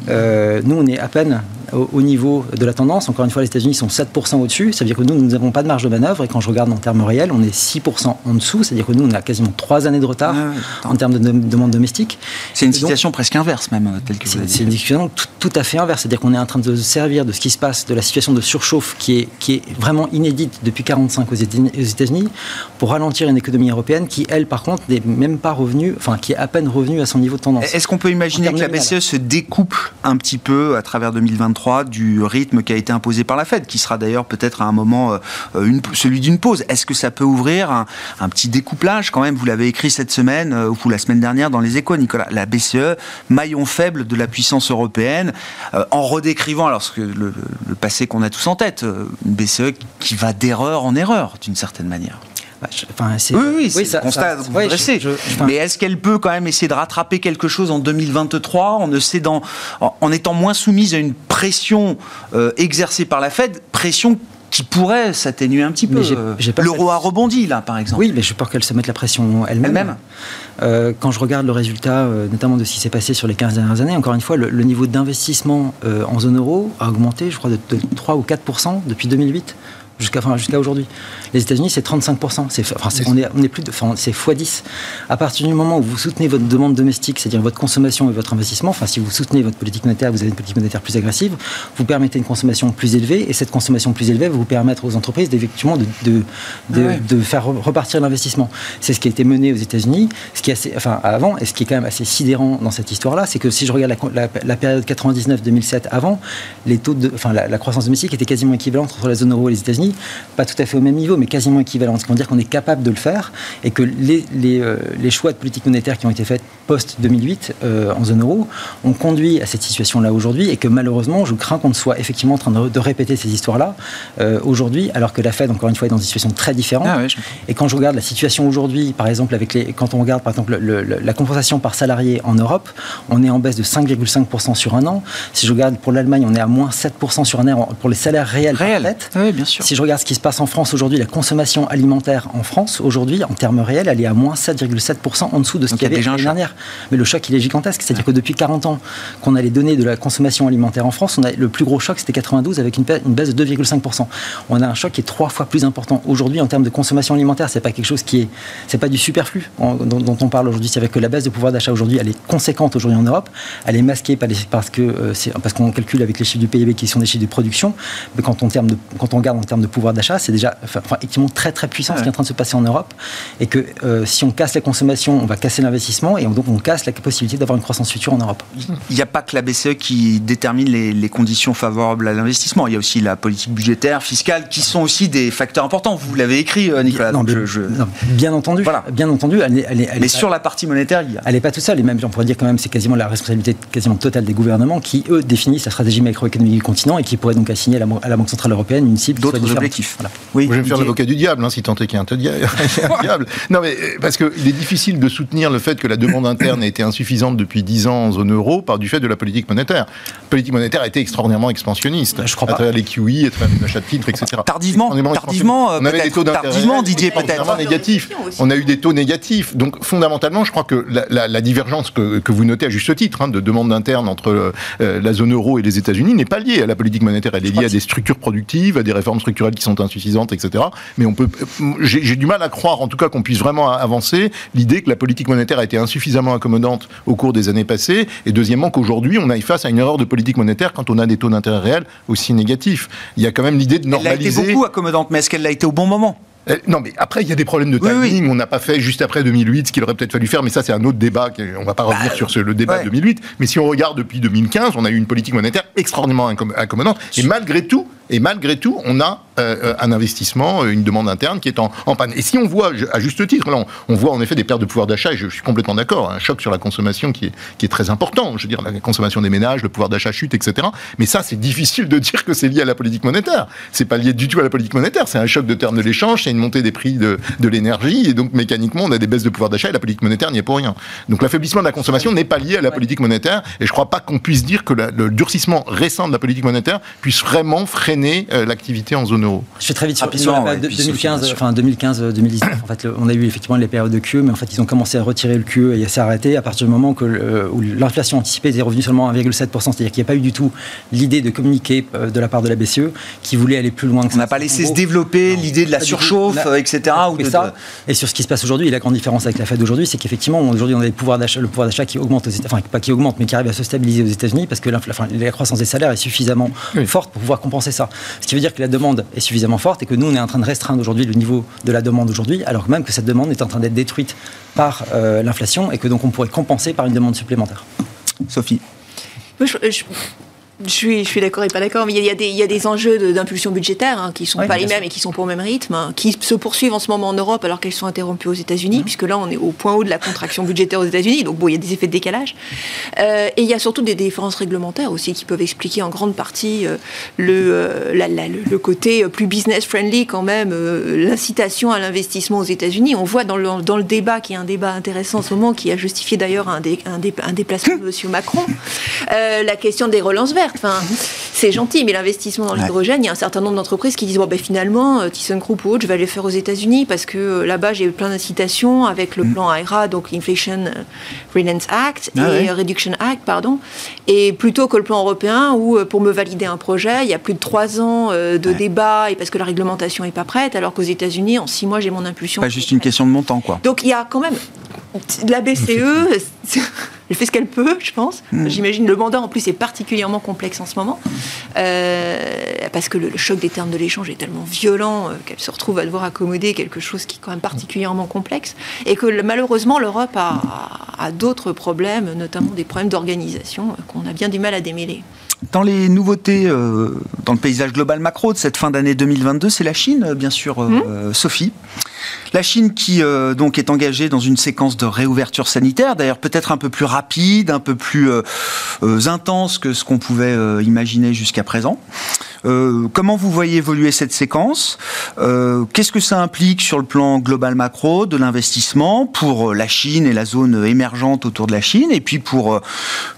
euh, nous, on est à peine au, niveau de la tendance. Encore une fois, les États-Unis sont 7% au-dessus. Ça veut dire que nous, nous n'avons pas de marge de manœuvre. Et quand je regarde en termes réels, on est 6% en dessous. C'est-à-dire que nous, on a quasiment 3 années de retard ah en termes de, demande domestique. C'est une situation presque inverse, même, telle que vous C'est une situation tout, à fait inverse. C'est-à-dire qu'on est en train de se servir de ce qui se passe, de la situation de surchauffe qui est, qui est vraiment inédite depuis 45 aux États-Unis pour ralentir une économie européenne qui, elle, par contre, n'est même pas revenue, enfin, qui est à peine revenue à son niveau de tendance. Est-ce qu'on peut imaginer que la BCE se découple un petit peu à travers 2023 du rythme qui a été imposé par la Fed, qui sera d'ailleurs peut-être à un moment euh, celui d'une pause Est-ce que ça peut ouvrir un, petit découplage quand même? Vous l'avez écrit cette semaine euh, ou la semaine dernière dans les échos, Nicolas. La BCE, maillon faible de la puissance européenne, euh, en redécrivant alors le passé qu'on a tous en tête, une BCE qui va d'erreur en erreur d'une certaine manière. Bah, enfin, oui, oui, c'est ça, constat Mais est-ce qu'elle peut quand même essayer de rattraper quelque chose en 2023 en, ne cédant, en, étant moins soumise à une pression euh, exercée par la Fed, pression qui pourrait s'atténuer un petit peu. L'euro a rebondi, là, par exemple. Oui, mais je peur qu'elle se mette la pression elle-même. Euh, quand je regarde le résultat, euh, notamment de ce qui s'est passé sur les 15 dernières années, encore une fois, le, niveau d'investissement en zone euro a augmenté, je crois, de, de 3 ou 4% depuis 2008 jusqu'à enfin, jusqu'à aujourd'hui. Les États-Unis, c'est 35%. C'est, enfin, on, est, on est plus de, enfin, c'est x10. À partir du moment où vous soutenez votre demande domestique, c'est-à-dire votre consommation et votre investissement, enfin, si vous soutenez votre politique monétaire, vous avez une politique monétaire plus agressive, vous permettez une consommation plus élevée, et cette consommation plus élevée va vous permettre aux entreprises effectivement de, de, de, de, faire repartir l'investissement. C'est ce qui a été mené aux États-Unis, ce qui est assez, enfin, avant, et ce qui est quand même assez sidérant dans cette histoire-là, c'est que si je regarde la, la, période 99-2007 avant, les taux de, enfin, la, la croissance domestique était quasiment équivalente entre la zone euro et les États-Unis Pas tout à fait au même niveau, mais quasiment équivalent. Ce qui veut dire qu'on est capable de le faire et que les, les, euh, les choix de politique monétaire qui ont été faits post-2008 euh, en zone euro ont conduit à cette situation-là aujourd'hui et que malheureusement, je crains qu'on ne soit effectivement en train de, de répéter ces histoires-là euh, aujourd'hui, alors que la Fed, encore une fois, est dans une situation très différente. Ah je- Et quand je regarde la situation aujourd'hui, par exemple, avec les, quand on regarde par exemple le- le- la compensation par salarié en Europe, on est en baisse de 5,5% sur un an. Si je regarde pour l'Allemagne, on est à moins 7% sur un an pour les salaires réels. par Réel. tête. Oui, bien sûr. Si je regarde ce qui se passe en France aujourd'hui, la consommation alimentaire en France, aujourd'hui, en termes réels, elle est à moins 7,7% en dessous de ce qu'il y avait l'année dernière. Mais le choc, il est gigantesque. C'est-à-dire que depuis 40 ans qu'on a les données de la consommation alimentaire en France, on a, le plus gros choc, c'était 92 avec une, ba- une baisse de 2,5%. On a un choc qui est trois fois plus important. Aujourd'hui, en termes de consommation alimentaire, c'est pas quelque chose qui est, c'est pas du superflu en- dont, dont on parle aujourd'hui. C'est avec que la baisse de pouvoir d'achat aujourd'hui, elle est conséquente aujourd'hui en Europe. Elle est masquée parce que euh, parce qu'on calcule avec les chiffres du PIB qui sont des chiffres de production. Mais quand on, terme de, quand on regarde en termes de pouvoir d'achat, c'est déjà enfin, effectivement très très puissant ce qui est en train de se passer en Europe. Et que euh, si on casse la consommation, on va casser l'investissement et on- donc on casse la possibilité d'avoir une croissance future en Europe. Il n'y a pas que la BCE qui détermine les, les conditions favorables à l'investissement. Il y a aussi la politique budgétaire, fiscale, qui sont aussi des facteurs importants. Vous l'avez écrit, euh, Nicolas. Non, mais- je- je- non, bien entendu, Voilà. bien entendu, elle est, elle Mais est- sur la partie monétaire, il y a. Elle n'est pas toute seule, et même, on pourrait dire quand même, c'est quasiment la responsabilité quasiment totale des gouvernements qui, eux, définissent la stratégie macroéconomique du continent et qui pourraient donc assigner à la, à la Banque Centrale Européenne une cible D'autres. Objectifs. Voilà. Oui, Moi, je vais me faire l'avocat du diable, hein, si tant est qu'il y a un te- un diable. Non, mais euh, parce qu'il est difficile de soutenir le fait que la demande interne a été insuffisante depuis 10 ans en zone euro par du fait de la politique monétaire. La politique monétaire a été extraordinairement expansionniste. Je crois à pas. travers les QE, à travers les achats de titres, etc. Tardivement, Extraordinairement tardivement, on avait des peut-être. taux d'intérêt Tardivement, Didier, peut-être. négatifs. On a eu des taux négatifs. Donc, fondamentalement, je crois que la, la- la divergence que, que vous notez à juste titre hein, de demande interne entre euh, la zone euro et les États-Unis n'est pas liée à la politique monétaire. Elle est liée à des structures productives, à des réformes structurelles qui sont insuffisantes, etc. Mais on peut, j'ai du mal à croire, en tout cas, qu'on puisse vraiment avancer l'idée que la politique monétaire a été insuffisamment accommodante au cours des années passées. Et deuxièmement, qu'aujourd'hui, on aille face à une erreur de politique monétaire quand on a des taux d'intérêt réels aussi négatifs. Il y a quand même l'idée de Elle a été normaliser. beaucoup accommodante, mais est-ce qu'elle l'a été au bon moment? Non, mais après, il y a des problèmes de Oui, timing. oui. On n'a pas fait juste après 2008 ce qu'il aurait peut-être fallu faire, mais ça, c'est un autre débat. On ne va pas revenir sur ce- le débat Bah, ouais. de 2008. Mais si on regarde depuis 2015, on a eu une politique monétaire extraordinairement accommodante. Et malgré tout, et malgré tout, on a euh, euh, un investissement, euh, une demande interne qui est en, en panne. Et si on voit, à juste titre, là, on, on voit en effet des pertes de pouvoir d'achat, et je, suis complètement d'accord, un choc sur la consommation qui est, qui est très important. Je veux dire, la consommation des ménages, le pouvoir d'achat chute, etc. Mais ça, c'est difficile de dire que c'est lié à la politique monétaire. C'est pas lié du tout à la politique monétaire. C'est un choc de termes de l'échange, c'est une montée des prix de, de l'énergie, et donc mécaniquement, on a des baisses de pouvoir d'achat, et la politique monétaire n'y est pour rien. Donc l'affaiblissement de la consommation n'est pas lié à la politique monétaire, et je crois pas qu'on puisse dire que la- le durcissement récent de la politique monétaire puisse vraiment freiner euh, l'activité en zone euro. Je fais très vite sur Rapidement, sur la ouais, période de- puis 2015, Sophie, enfin 2015-2019. En fait, le- on a eu effectivement les périodes de QE, mais en fait, ils ont commencé à retirer le QE et à s'arrêter à partir du moment que le- où l'inflation anticipée était revenue seulement à 1,7%. C'est-à-dire qu'il n'y a pas eu du tout l'idée de communiquer euh, de la part de la BCE qui voulait aller plus loin que On ça. n'a pas laissé se développer l'idée de la surchauffe, On a- euh, etc. on a ou fait de- ça. Et sur ce qui se passe aujourd'hui, la grande différence avec la Fed aujourd'hui, c'est qu'effectivement, on- aujourd'hui, on a pouvoirs le pouvoir d'achat qui augmente aux États- enfin pas qui augmente, mais qui arrive à se stabiliser aux États-Unis parce que enfin, la croissance des salaires est suffisamment Oui. forte pour pouvoir compenser ça. Ce qui veut dire que la demande est suffisamment forte et que nous, on est en train de restreindre aujourd'hui le niveau de la demande aujourd'hui, alors que même que cette demande est en train d'être détruite par euh, l'inflation et que donc on pourrait compenser par une demande supplémentaire. Sophie. Moi, je, je- je suis, je suis d'accord et pas d'accord, mais il y a des, il y a des enjeux de- d'impulsion budgétaire hein, qui sont Oui, pas les mêmes sûr. et qui sont pas au même rythme, hein, qui se poursuivent en ce moment en Europe alors qu'elles sont interrompues aux États-Unis, puisque là on est au point haut de la contraction budgétaire aux États-Unis, donc bon, il y a des effets de décalage. Euh, et il y a surtout des différences réglementaires aussi qui peuvent expliquer en grande partie euh, le, euh, la- la- le, le côté plus business friendly quand même, l'incitation à l'investissement aux États-Unis. On voit dans le, dans le débat, qui est un débat intéressant en ce moment, qui a justifié d'ailleurs un, dé- un, dé- un déplacement de M. Macron, la question des relances vertes. Enfin, c'est gentil, mais l'investissement dans l'hydrogène, il y a un certain nombre d'entreprises qui disent bon, ben, finalement, euh, ThyssenKrupp ou autre, je vais aller le faire aux États-Unis parce que euh, là-bas, j'ai plein d'incitations avec le plan IRA, donc Inflation euh, Rebalance Act Ah et Reduction Act, pardon. Et plutôt que le plan européen où, pour me valider un projet, il y a plus de trois ans de Ouais. débat et parce que la réglementation n'est pas prête, alors qu'aux États-Unis, en six mois, j'ai mon impulsion. Pas juste une question de montant, quoi. Donc il y a quand même la BCE, elle fait ce qu'elle peut, je pense. Hmm. J'imagine le mandat en plus est particulièrement complexe en ce moment euh, parce que le, le choc des termes de l'échange est tellement violent euh, qu'elle se retrouve à devoir accommoder quelque chose qui est quand même particulièrement complexe et que malheureusement l'Europe a, a d'autres problèmes, notamment des problèmes d'organisation euh, qu'on a bien du mal à démêler. Dans les nouveautés euh, dans le paysage global macro de cette fin d'année 2022, c'est la Chine, bien sûr, Mmh. Sophie. La Chine qui euh, donc est engagée dans une séquence de réouverture sanitaire, d'ailleurs peut-être un peu plus rapide, un peu plus euh, euh, intense que ce qu'on pouvait imaginer jusqu'à présent. Comment vous voyez évoluer cette séquence? Qu'est-ce que ça implique sur le plan global macro de l'investissement pour la Chine et la zone émergente autour de la Chine, et puis pour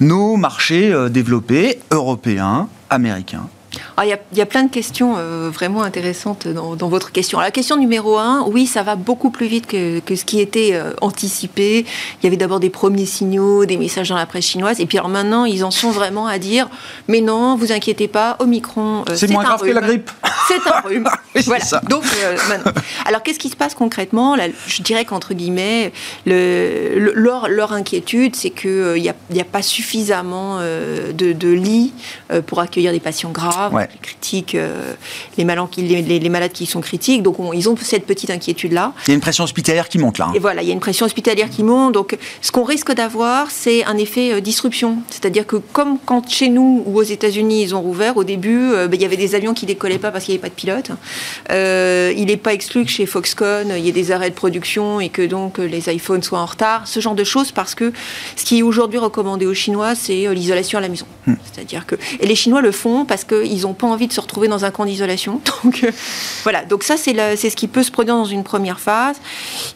nos marchés développés, européens, américains? Il, y a, il y a plein de questions euh, vraiment intéressantes dans, dans votre question. Alors, la question numéro un, oui, ça va beaucoup plus vite que, que ce qui était euh, anticipé. Il y avait d'abord des premiers signaux, des messages dans la presse chinoise, et puis alors maintenant, ils en sont vraiment à dire, mais non, vous inquiétez pas, Omicron, euh, C'est moins un grave que la grippe. C'est un rhume. Voilà. ça. Donc, euh. Alors, qu'est-ce qui se passe concrètement? Là, Je dirais qu'entre guillemets, le, le- leur, leur inquiétude, c'est qu'il n'y a, pas suffisamment de, de lits pour accueillir des patients graves, Ouais. euh, les, malades qui, les, les- les malades qui sont critiques. Donc, on- ils ont cette petite inquiétude-là. Il y a une pression hospitalière qui monte là. hein. Et voilà, il y a une pression hospitalière qui monte. Donc, ce qu'on risque d'avoir, c'est un effet euh, disruption. C'est-à-dire que, comme quand chez nous ou aux États-Unis, ils ont rouvert, au début, euh, ben, il y avait des avions qui décollaient pas parce qu'il n'y avait pas de pilote. Il n'est pas exclu que chez Foxconn, il y ait des arrêts de production et que donc les iPhones soient en retard. Ce genre de choses, parce que ce qui est aujourd'hui recommandé aux Chinois, c'est l'isolation à la maison. C'est-à-dire que. Et les Chinois le font parce qu'ils n'ont pas envie de se retrouver dans un camp d'isolation. Donc, euh, voilà. Donc, ça, c'est ce qui peut se produire dans une première phase.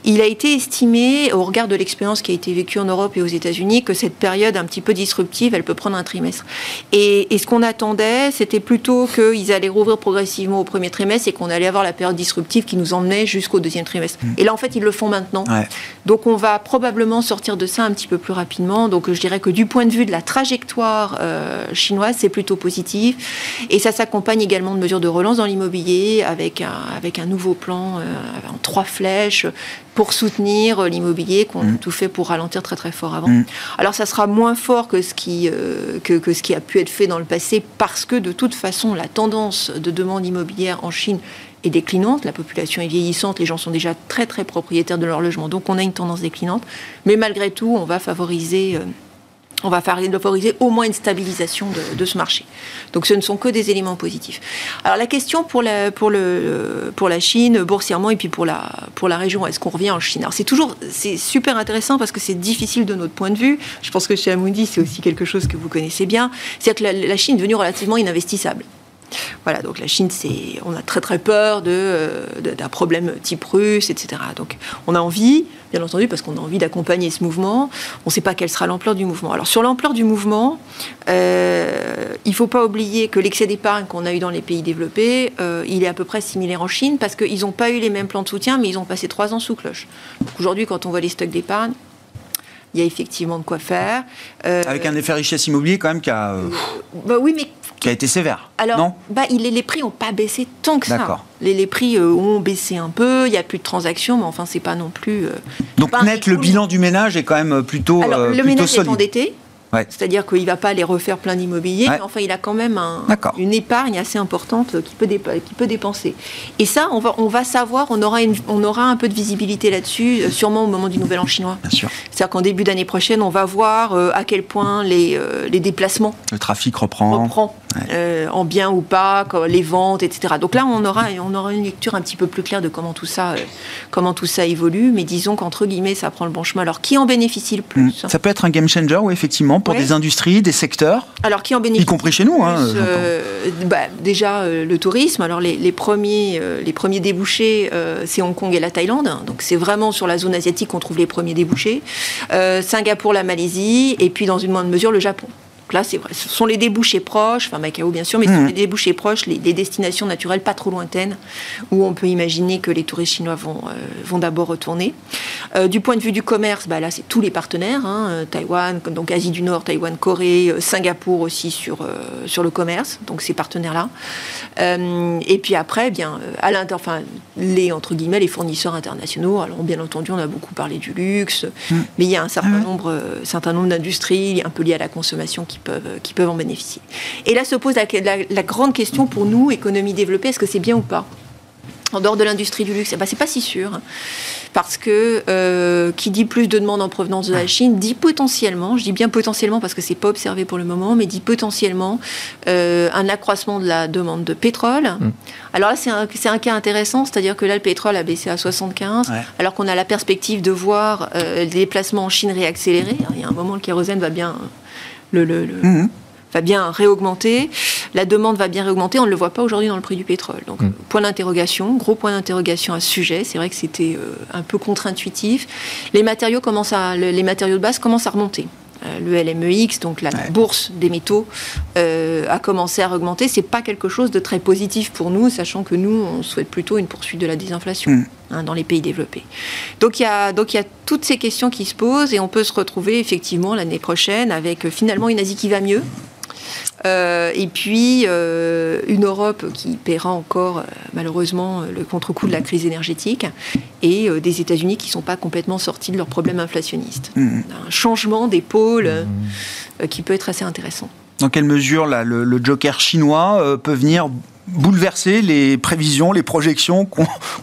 Il a été estimé, au regard de l'expérience qui a été vécue en Europe et aux États-Unis, que cette période un petit peu disruptive, elle peut prendre un trimestre. Et, et ce qu'on attendait, c'était plutôt qu'ils allaient rouvrir progressivement au premier trimestre et qu'on allait avoir la période disruptive qui nous emmenait jusqu'au deuxième trimestre. Et là, en fait, ils le font maintenant. Ouais. Donc on va probablement sortir de ça un petit peu plus rapidement. Donc je dirais que du point de vue de la trajectoire euh, chinoise, c'est plutôt positif. Et ça s'accompagne également de mesures de relance dans l'immobilier avec un, avec un nouveau plan euh, en trois flèches pour soutenir l'immobilier qu'on a tout fait pour ralentir très très fort avant. Mm. Alors ça sera moins fort que ce, qui, euh, que, que ce qui a pu être fait dans le passé parce que de toute façon la tendance de demande immobilière en Chine est déclinante, la population est vieillissante, les gens sont déjà très très propriétaires de leur logement, donc on a une tendance déclinante, mais malgré tout on va favoriser... euh, on va favoriser au moins une stabilisation de, ce marché. Donc ce ne sont que des éléments positifs. Alors la question pour la, pour le, pour la Chine, boursièrement, et puis pour la, pour la région, est-ce qu'on revient en Chine? Alors c'est toujours, c'est super intéressant parce que c'est difficile de notre point de vue. Je pense que chez Amundi, c'est aussi quelque chose que vous connaissez bien. C'est-à-dire que la, la Chine est devenue relativement ininvestissable. Voilà, donc la Chine, c'est, on a très très peur de, euh, d'un problème type russe, etc. Donc on a envie, bien entendu, parce qu'on a envie d'accompagner ce mouvement. On ne sait pas quelle sera l'ampleur du mouvement. Alors sur l'ampleur du mouvement, euh, il ne faut pas oublier que l'excès d'épargne qu'on a eu dans les pays développés, euh, il est à peu près similaire en Chine, parce qu'ils n'ont pas eu les mêmes plans de soutien, mais ils ont passé trois ans sous cloche. Donc aujourd'hui, quand on voit les stocks d'épargne, il y a effectivement de quoi faire. Euh, Avec un effet richesse immobilier quand même qui a, euh, bah oui, mais qui a été sévère. alors, non? bah, il est- les prix n'ont pas baissé tant que ça. Les, les prix euh, ont baissé un peu, il n'y a plus de transactions, mais enfin, c'est pas non plus. Donc net, le bilan du ménage est quand même plutôt, Alors, le plutôt ménage est solide. endetté. Ouais. C'est-à-dire qu'il ne va pas aller refaire plein d'immobilier, Ouais. mais enfin, il a quand même un- une épargne assez importante qu'il peut, qu'il peut dépenser. Et ça, on va, on va savoir, on aura, une- on aura un peu de visibilité là-dessus, euh, sûrement au moment du Nouvel An chinois. Bien sûr. C'est-à-dire qu'en début d'année prochaine, on va voir euh, à quel point les, euh, les déplacements Le trafic reprend. reprend, Ouais. euh, en bien ou pas, les ventes, etc. Donc là, on aura, on aura une lecture un petit peu plus claire de comment tout ça, euh, comment tout ça évolue. Mais disons qu'entre guillemets, ça prend le bon chemin. Alors, qui en bénéficie le Mm. plus Ça peut être un game changer, oui, effectivement, pour Ouais. des industries, des secteurs, Alors, qui en bénéficie y compris chez nous. Hein, plus, euh, bah, déjà le tourisme. Alors les, les premiers, les premiers débouchés, c'est Hong Kong et la Thaïlande. Donc c'est vraiment sur la zone asiatique qu'on trouve les premiers débouchés. Singapour, la Malaisie, et puis dans une moindre mesure le Japon. Donc là, c'est vrai, ce sont les débouchés proches, enfin Macao bien sûr, mais ce sont Mhm. les débouchés proches, les, les destinations naturelles pas trop lointaines, où on peut imaginer que les touristes chinois vont, euh, vont d'abord retourner. Euh, du point de vue du commerce, bah là, c'est tous les partenaires, hein, euh, Taïwan, donc Asie du Nord, Taïwan, Corée, Singapour aussi sur, euh, sur le commerce, donc ces partenaires-là. Et puis après, eh bien, à l'inter, enfin, les, entre guillemets, les fournisseurs internationaux, alors bien entendu, on a beaucoup parlé du luxe, mais il y a un certain Ah ouais. nombre, certain nombre d'industries un peu liées à la consommation qui peuvent, qui peuvent en bénéficier. Et là se pose la, la- la grande question pour nous, économie développée, est-ce que c'est bien ou pas? En dehors de l'industrie du luxe, eh ben, c'est pas si sûr. Parce que euh, qui dit plus de demandes en provenance de la Chine dit potentiellement, je dis bien potentiellement parce que c'est pas observé pour le moment, mais dit potentiellement euh, un accroissement de la demande de pétrole. Mm. Alors là, c'est un, un, cas intéressant, c'est-à-dire que là, le pétrole a baissé à 75, alors qu'on a la perspective de voir euh, les déplacements en Chine réaccélérer. Il y a un moment, le kérosène va bien le, le, mm-hmm va bien réaugmenter, la demande va bien réaugmenter, on ne le voit pas aujourd'hui dans le prix du pétrole. Donc, mm. point d'interrogation, gros point d'interrogation à ce sujet. C'est vrai que c'était euh, un peu contre-intuitif. Les matériaux, commencent à, les matériaux de base commencent à remonter. Euh, le LMEX, donc la bourse des métaux, euh, a commencé à augmenter. C'est pas quelque chose de très positif pour nous, sachant que nous, on souhaite plutôt une poursuite de la désinflation mm. hein, dans les pays développés. Donc il y a donc il y a toutes ces questions qui se posent et on peut se retrouver effectivement l'année prochaine avec finalement une Asie qui va mieux. Euh, et puis euh, une Europe qui paiera encore euh, malheureusement le contre-coup de la crise énergétique et des États-Unis qui ne sont pas complètement sortis de leurs problèmes inflationnistes. Mmh. Un changement des pôles mmh. qui peut être assez intéressant. Dans quelle mesure le, joker chinois peut venir bouleverser les prévisions, les projections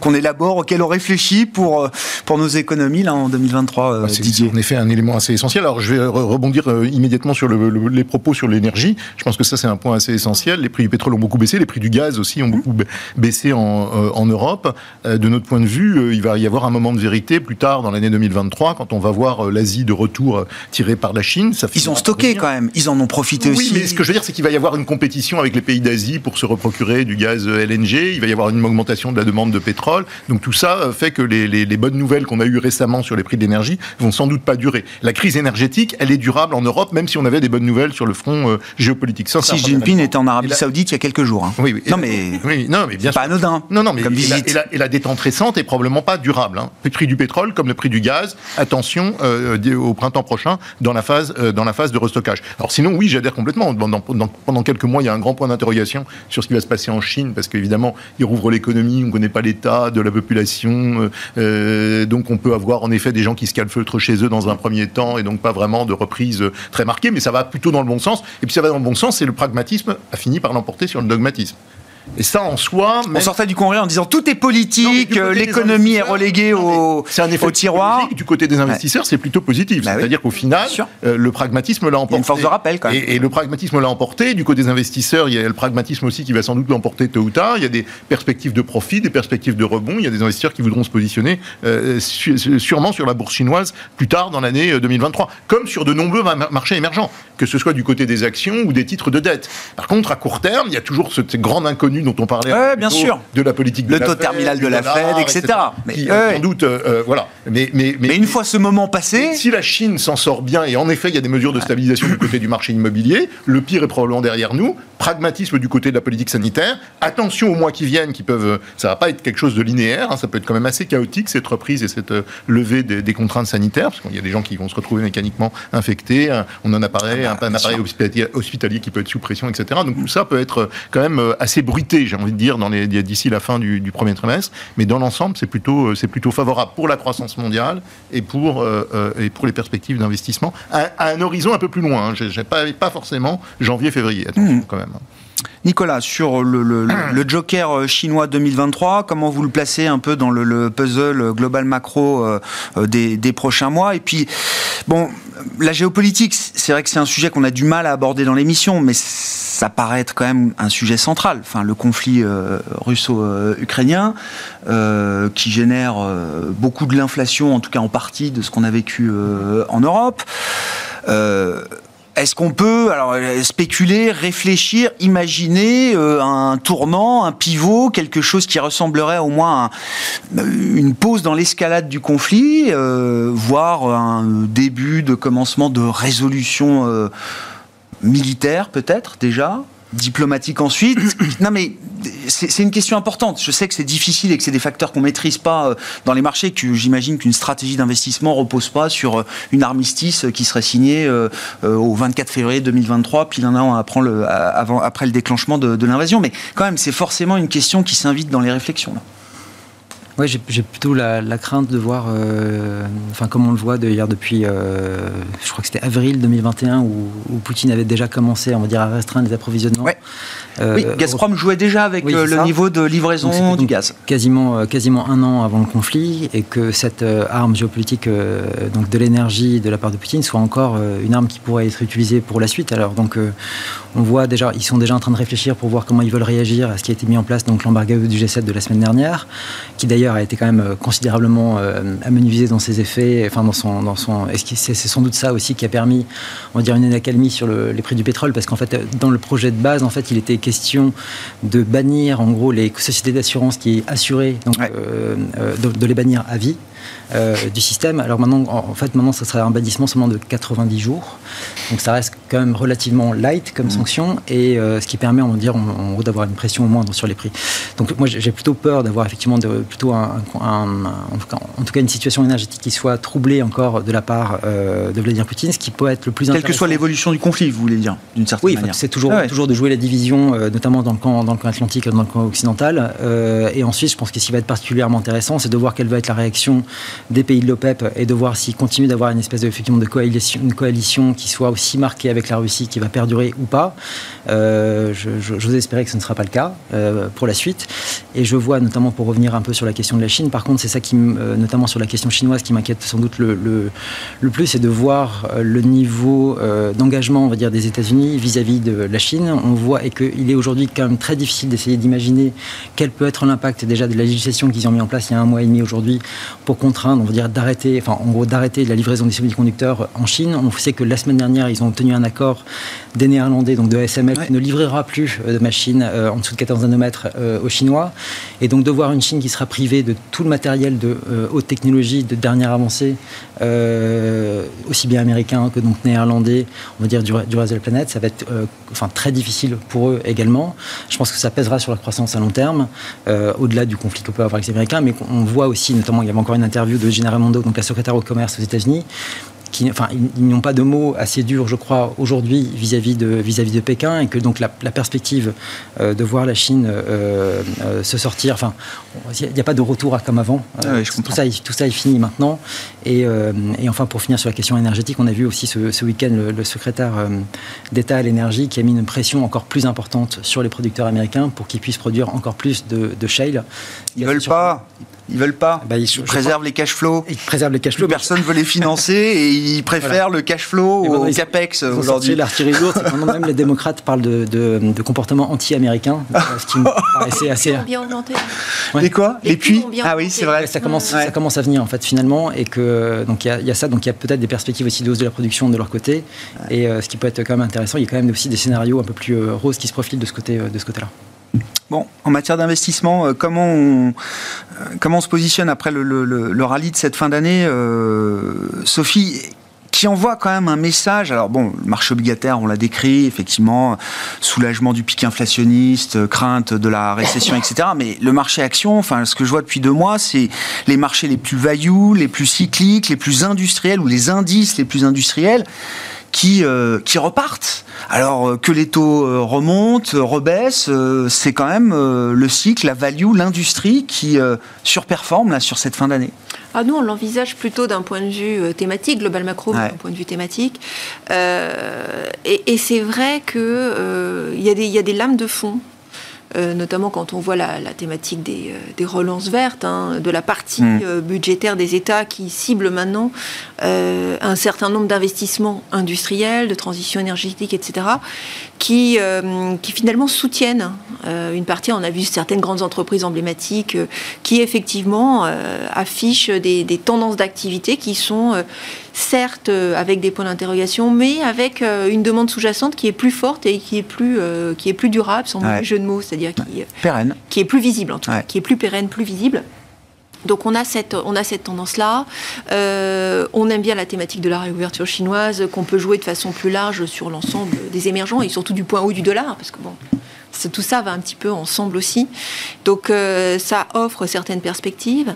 qu'on élabore, auxquelles on réfléchit pour, euh, pour nos économies là, en 2023, euh, bah, Didier C'est en effet un élément assez essentiel. Alors je vais rebondir euh, immédiatement sur les propos sur l'énergie. Je pense que ça c'est un point assez essentiel. Les prix du pétrole ont beaucoup baissé, les prix du gaz aussi ont beaucoup baissé en, en Europe. de notre point de vue, il va y avoir un moment de vérité plus tard dans l'année 2023 quand on va voir l'Asie de retour tirée par la Chine. Ça Ils ont stocké quand même, ils en ont profité oui, aussi. mais ce que je veux dire c'est qu'il va y avoir une compétition avec les pays d'Asie pour se reprocurer du gaz LNG, il va y avoir une augmentation de la demande de pétrole. Donc tout ça euh, fait que les, bonnes nouvelles qu'on a eues récemment sur les prix de l'énergie vont sans doute pas durer. La crise énergétique, elle est durable en Europe, même si on avait des bonnes nouvelles sur le front euh, géopolitique. Ça, si Jinping était en Arabie Saoudite il y a quelques jours. Hein. Oui, oui. Non, mais, oui, non, mais bien pas anodin. Non, non, mais comme visite. Et, la, détente récente est probablement pas durable. Hein. Le prix du pétrole, comme le prix du gaz, attention euh, au printemps prochain dans la phase, dans la phase de restockage. Alors sinon, oui, j'adhère complètement. Pendant, quelques mois, il y a un grand point d'interrogation sur ce qui va se passer en Chine, parce que évidemment, il rouvre l'économie, on ne connaît pas l'état de la population, euh, euh, donc on peut avoir en effet des gens qui se calfeutrent chez eux dans un premier temps, et donc pas vraiment de reprise très marquée, mais ça va plutôt dans le bon sens. Et puis ça va dans le bon sens, et le pragmatisme a fini par l'emporter sur le dogmatisme. Et ça, en soi. On sortait du congrès en disant tout est politique, l'économie est reléguée au, un effet tiroir. Du côté des investisseurs, c'est plutôt positif. Bah C'est-à-dire qu'au final, euh, le pragmatisme l'a emporté. une force de rappel, quand même. Et, le pragmatisme l'a emporté. Du côté des investisseurs, il y a le pragmatisme aussi qui va sans doute l'emporter tôt ou tard. Il y a des perspectives de profit, des perspectives de rebond. Il y a des investisseurs qui voudront se positionner euh, sûrement sur la bourse chinoise plus tard dans l'année 2023, euh, comme sur de nombreux marchés émergents, que ce soit du côté des actions ou des titres de dette. Par contre, à court terme, il y a toujours cette grande inconnue dont on parlait bien sûr. de la politique de le taux terminal de la Fed, etc. Mais, sans doute, euh, euh, voilà. Mais, mais, mais, une fois ce moment passé, si la Chine s'en sort bien et en effet il y a des mesures de stabilisation du côté du marché immobilier, le pire est probablement derrière nous. Pragmatisme du côté de la politique sanitaire. Attention aux mois qui viennent, qui peuvent, ça va pas être quelque chose de linéaire. Hein, ça peut être quand même assez chaotique cette reprise et cette euh, levée des, contraintes sanitaires, parce qu'il y a des gens qui vont se retrouver mécaniquement infectés. on en apparaît, ah bah, un, appareil hospitalier, qui peut être sous pression, etc. Donc tout ça peut être quand même assez j'ai envie de dire, d'ici la fin du, premier trimestre. Mais dans l'ensemble, c'est plutôt, euh, c'est plutôt favorable pour la croissance mondiale et pour, euh, euh, et pour les perspectives d'investissement à, un horizon un peu plus loin. Hein. Je n'ai pas, pas forcément janvier-février, attention mmh. quand même. Nicolas, sur le, Joker chinois 2023, comment vous le placez un peu dans le, puzzle global macro des, des, prochains mois? Et puis, bon, la géopolitique, c'est vrai que c'est un sujet qu'on a du mal à aborder dans l'émission, mais ça paraît être quand même un sujet central. Enfin, le conflit euh, russo-ukrainien, euh, qui génère euh, beaucoup de l'inflation, en tout cas en partie, de ce qu'on a vécu en Europe. Est-ce qu'on peut alors spéculer, réfléchir, imaginer un tournant, un pivot, quelque chose qui ressemblerait au moins à une pause dans l'escalade du conflit, voire un début de commencement de résolution militaire peut-être déjà? Diplomatique ensuite. non mais c'est une question importante. Je sais que c'est difficile et que c'est des facteurs qu'on maîtrise pas euh, dans les marchés. Que j'imagine qu'une stratégie d'investissement repose pas sur euh, une armistice qui serait signée euh, au 24 février 2023, puis un an après le, avant, après le déclenchement de, l'invasion. Mais quand même, c'est forcément une question qui s'invite dans les réflexions. Oui, j'ai plutôt la, crainte de voir, euh, enfin comme on le voit d'ailleurs depuis, euh, je crois que c'était avril 2021 où, Poutine avait déjà commencé, on va dire, à restreindre les approvisionnements oui, Gazprom jouait déjà avec le niveau de livraison du gaz. Quasiment, quasiment un an avant le conflit et que cette arme géopolitique donc de l'énergie de la part de Poutine soit encore une arme qui pourrait être utilisée pour la suite. Alors donc on voit déjà, ils sont déjà en train de réfléchir pour voir comment ils veulent réagir à ce qui a été mis en place, donc l'embargo du G7 de la semaine dernière, qui d'ailleurs a été quand même euh, considérablement euh, amenuisé dans ses effets, enfin dans son, dans son, c'est sans doute ça aussi qui a permis, on va dire, une accalmie sur les prix du pétrole, parce qu'en fait, dans le projet de base, en fait, il était question de bannir, en gros, les sociétés d'assurance qui assuraient, donc, euh, de, les bannir à vie. Du système. Alors maintenant, en fait, maintenant, ça serait un bannissement seulement de 90 jours. Donc ça reste quand même relativement light comme mmh. sanction et ce qui permet, on va dire, en, gros, d'avoir une pression au moindre sur les prix. Donc moi, j'ai plutôt peur d'avoir effectivement de, plutôt un, en, tout cas, une situation énergétique qui soit troublée encore de la part euh, de Vladimir Poutine, ce qui peut être le plus Quelle que soit l'évolution du conflit, vous voulez dire, d'une certaine oui, manière. Oui, c'est toujours, ah toujours de jouer la division, euh, notamment dans le, camp, dans le camp atlantique, dans le camp occidental. Euh, et ensuite, je pense que ce qui va être particulièrement intéressant, c'est de voir quelle va être la réaction des pays de l'OPEP et de voir s'ils continuent d'avoir une espèce de, effectivement, de coalition, une coalition qui soit aussi marquée avec la Russie, qui va perdurer ou pas. J'ose espérer que ce ne sera pas le cas pour la suite. Et je vois, notamment pour revenir un peu sur la question de la Chine, par contre, c'est ça qui, euh, notamment sur la question chinoise, qui m'inquiète sans doute le, le, plus, c'est de voir euh, le niveau euh, d'engagement, on va dire, des États-Unis vis-à-vis de la Chine. On voit et qu'il est aujourd'hui quand même très difficile d'essayer d'imaginer quel peut être l'impact déjà de la législation qu'ils ont mis en place il y a un mois et demi aujourd'hui pour contraindre, on va dire, d'arrêter, enfin, en gros, d'arrêter la livraison des semi-conducteurs en Chine. On sait que la semaine dernière, ils ont obtenu un accord des Néerlandais, donc de SML, qui ne livrera plus de machines en dessous de 14 nanomètres aux Chinois. Et donc de voir une Chine qui sera privée de tout le matériel de euh, haute technologie, de dernière avancée, euh, aussi bien américain que donc néerlandais, on va dire du, reste de la planète, ça va être euh, enfin, très difficile pour eux également. Je pense que ça pèsera sur la croissance à long terme, au-delà du conflit qu'on peut avoir avec les Américains, mais on voit aussi, notamment, il y avait encore une interview de General Mondo, donc la secrétaire au commerce aux États-Unis, enfin, ils, n'ont pas de mots assez durs, je crois, aujourd'hui vis-à-vis de, vis-à-vis de Pékin, et que donc la, perspective euh, de voir la Chine euh, euh, se sortir, enfin, il n'y a pas de retour à comme avant. Ah tout, ça, tout ça est fini maintenant. Et, enfin, pour finir sur la question énergétique, on a vu aussi ce, week-end le, secrétaire d'État à l'énergie qui a mis une pression encore plus importante sur les producteurs américains pour qu'ils puissent produire encore plus de, de shale. Ils veulent pas. Ils veulent pas. Bah, ils, préservent les cash flows. Ils préservent les cash flows. Personne ne veut les financer et ils préfèrent le cash flow au capex aujourd'hui. L'artillerie lourde, même les démocrates parlent de, de, comportement anti-américain, ce qui me paraissait assez. bien augmenté. Les quoi Les, puits, Ah oui, c'est vrai. Ça commence, ça commence à venir en fait finalement et que donc il y, a ça, donc il y a peut-être des perspectives aussi de hausse de la production de leur côté et euh, ce qui peut être quand même intéressant. Il y a quand même aussi des scénarios un peu plus euh, roses qui se profilent de ce côté euh, de ce côté-là. Bon, en matière d'investissement, euh, comment on, euh, comment on se positionne après le, rallye de cette fin d'année euh, Sophie, qui envoie quand même un message. Alors bon, le marché obligataire, on l'a décrit, effectivement, soulagement du pic inflationniste, crainte de la récession, etc. Mais le marché action, enfin, ce que je vois depuis deux mois, c'est les marchés les plus value, les plus cycliques, les plus industriels ou les indices les plus industriels qui, euh, qui repartent. Alors euh, que les taux euh, remontent, rebaissent, c'est quand même le cycle, la value, l'industrie qui surperforme là sur cette fin d'année. Ah, nous, on l'envisage plutôt d'un point de vue thématique, global macro, d'un point de vue thématique. et, et c'est vrai qu'il il y, y, a des lames de fond euh, notamment quand on voit la, thématique des, euh, relances vertes, hein, de la partie mm. euh, budgétaire des États qui cible maintenant un certain nombre d'investissements industriels, de transition énergétique, etc., qui, qui finalement soutiennent une partie. On a vu certaines grandes entreprises emblématiques qui effectivement affichent des, des tendances d'activité qui sont certes euh, avec des points d'interrogation, mais avec euh, une demande sous-jacente qui est plus forte et qui est plus, euh, qui est plus durable, sans ouais. jeu de mots, c'est-à-dire qui, pérenne. qui est plus visible en tout cas, qui est plus pérenne, plus visible. Donc on a cette, on a cette tendance-là. on aime bien la thématique de la réouverture chinoise, qu'on peut jouer de façon plus large sur l'ensemble des émergents et surtout du point haut du dollar, parce que bon, tout ça va un petit peu ensemble aussi. Donc ça offre certaines perspectives.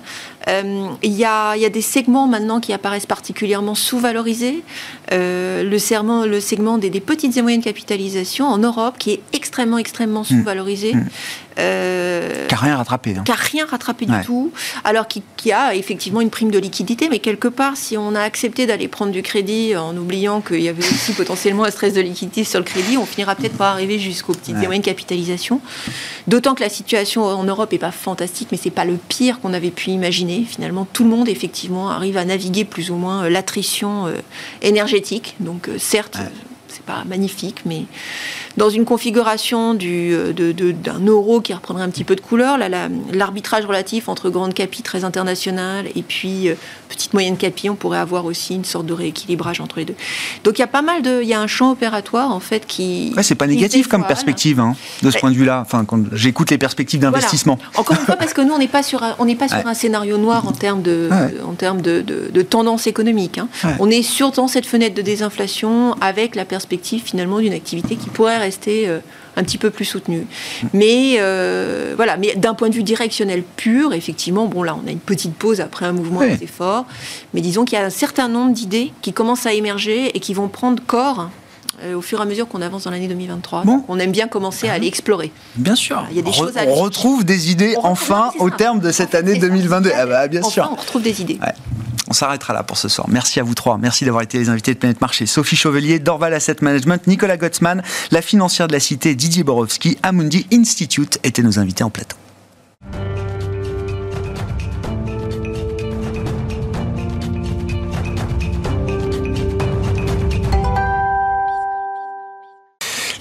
Il y, a, des segments maintenant qui apparaissent particulièrement sous-valorisés. le, segment, le segment des, petites et moyennes capitalisations en Europe, qui est extrêmement, extrêmement hmm. sous-valorisé. Hmm. Euh, qui n'a rien rattrapé. Hein. Qui n'a rien rattrapé du tout. Alors qui, a effectivement une prime de liquidité, mais quelque part, si on a accepté d'aller prendre du crédit en oubliant qu'il y avait aussi potentiellement un stress de liquidité sur le crédit, on finira peut-être par arriver jusqu'aux petites et moyennes capitalisations. D'autant que la situation en Europe n'est pas fantastique, mais c'est pas le pire qu'on avait pu imaginer. Finalement, tout le monde effectivement arrive à naviguer plus ou moins euh, l'attrition euh, énergétique. Donc certes, c'est pas magnifique, mais dans une configuration du, euh, d'un euro qui reprendrait un petit peu de couleur, l'arbitrage relatif entre grande capi très internationale et puis euh, petite moyenne capi, on pourrait avoir aussi une sorte de rééquilibrage entre les deux. Donc il y a pas mal de, il y a un champ opératoire en fait qui. Ouais, c'est pas négatif comme perspective hein, de ce point de vue-là. Enfin, quand j'écoute les perspectives d'investissement. Encore une fois, parce que nous on n'est pas sur, un, on n'est pas sur un scénario noir en termes de, en termes de, de, tendance économique. Hein. On est sur dans cette fenêtre de désinflation avec la perspective finalement d'une activité qui pourrait rester euh, un petit peu plus soutenu. Mais euh, voilà, mais d'un point de vue directionnel pur, effectivement, bon là, on a une petite pause après un mouvement assez fort, mais disons qu'il y a un certain nombre d'idées qui commencent à émerger et qui vont prendre corps euh, au fur et à mesure qu'on avance dans l'année 2023. On aime bien commencer à aller explorer. Bien sûr. Il y a des choses à on retrouve des idées enfin au terme de cette année 2022. Ah bah, bien sûr. On retrouve des idées. On s'arrêtera là pour ce soir. Merci à vous trois. Merci d'avoir été les invités de Planète Marché. Sophie Chauvelier, Dorval Asset Management, Nicolas Gottsman, la financière de la cité, Didier Borowski, Amundi Institute étaient nos invités en plateau.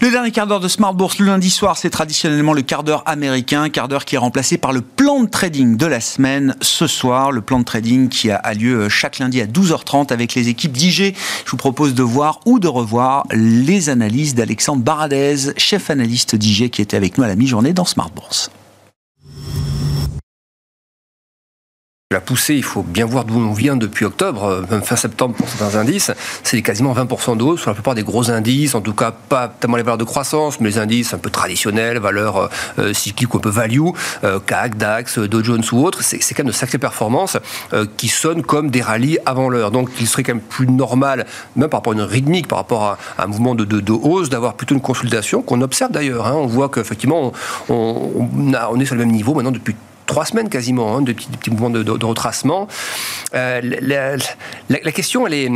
Le dernier quart d'heure de Smart Bourse le lundi soir, c'est traditionnellement le quart d'heure américain, quart d'heure qui est remplacé par le plan de trading de la semaine ce soir. Le plan de trading qui a, lieu euh, chaque lundi à 12h30 avec les équipes d'IG. Je vous propose de voir ou de revoir les analyses d'Alexandre Baradez, chef analyste d'IG qui était avec nous à la mi-journée dans Smart Bourse. La poussée, il faut bien voir d'où on vient depuis octobre, euh, même fin septembre pour certains indices. C'est quasiment 20% de hausse sur la plupart des gros indices, en tout cas pas tellement les valeurs de croissance, mais les indices un peu traditionnels, valeurs euh, euh, cycliques ou un peu value, CAC, DAX, Dow Jones ou autres. C'est quand même de sacrées performances qui sonnent comme des rallyes avant l'heure. Donc il serait quand même plus normal, même par rapport à une rythmique, par rapport à, un mouvement de, de, hausse, d'avoir plutôt une consolidation qu'on observe d'ailleurs. Hein. On voit qu'effectivement, on, on est sur le même niveau maintenant depuis trois semaines quasiment, hein, de, petits, mouvements de, retracement. Euh, la, question, elle est,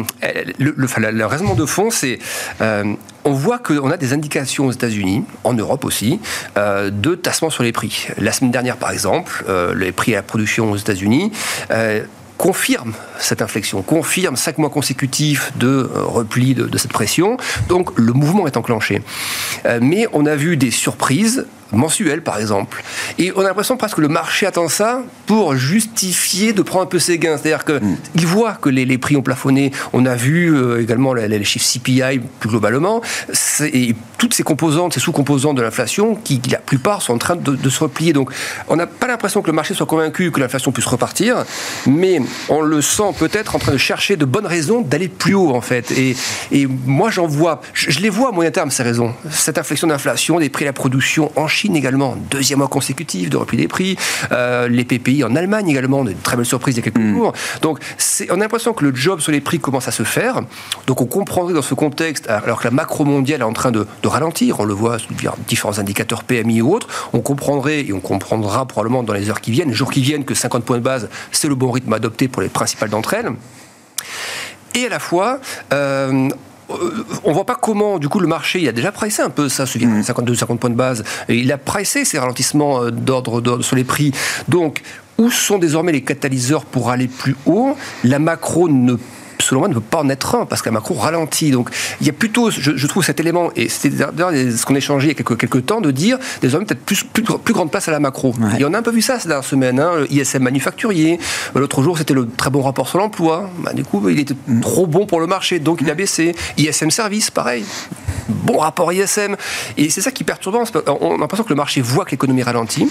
le, raisonnement de fond, c'est euh, on voit qu'on a des indications aux États-Unis, en Europe aussi, euh, de tassement sur les prix. La semaine dernière, par exemple, les prix à la production aux États-Unis confirme cette inflexion, confirme cinq mois consécutifs de repli de, de, cette pression. Donc le mouvement est enclenché. mais on a vu des surprises mensuel, par exemple. Et on a l'impression presque que le marché attend ça pour justifier de prendre un peu ses gains. C'est-à-dire qu'il mm. voit que les, prix ont plafonné. On a vu euh, également les, chiffres CPI plus globalement. Et toutes ces composantes, ces sous-composantes de l'inflation, qui, la plupart sont en train de, se replier. Donc, on n'a pas l'impression que le marché soit convaincu que l'inflation puisse repartir, mais on le sent peut-être en train de chercher de bonnes raisons d'aller plus haut, en fait. Et, et moi, j'en vois, je, les vois à moyen terme, ces raisons. Cette inflexion d'inflation, des prix à la production en Chine également, deuxième mois consécutif de repli des prix. Euh, les PPI en Allemagne également, une très belle surprise il y a quelques mm. jours. Donc on a l'impression que le job sur les prix commence à se faire. Donc on comprendrait dans ce contexte, alors que la macro mondiale est en train de, ralentir, on le voit sur différents indicateurs PMI ou autres, on comprendrait et on comprendra probablement dans les heures qui viennent, les jours qui viennent, que 50 points de base, c'est le bon rythme adopté pour les principales d'entre elles. Et à la fois, euh, on voit pas comment, du coup, le marché, il a déjà pricé un peu ça, ce 52, 50 points de base. Et il a pricé ces ralentissements euh, d'ordre sur les prix. Donc, où sont désormais les catalyseurs pour aller plus haut? La macro ne selon moi, ne peut pas en être un, parce que Macron ralentit. Donc, il y a plutôt, je, trouve cet élément, et c'était ce qu'on échangeait il y a quelques, quelques temps, de dire désormais peut-être plus, plus, plus, grande place à la macro. Et on a un peu vu ça cette dernière semaine, hein, ISM manufacturier. L'autre jour, c'était le très bon rapport sur l'emploi. Bah, du coup, il était mm. trop bon pour le marché, donc il a baissé. ISM service, pareil. Bon rapport ISM. Et c'est ça qui est perturbant. On a l'impression que le marché voit que l'économie ralentit.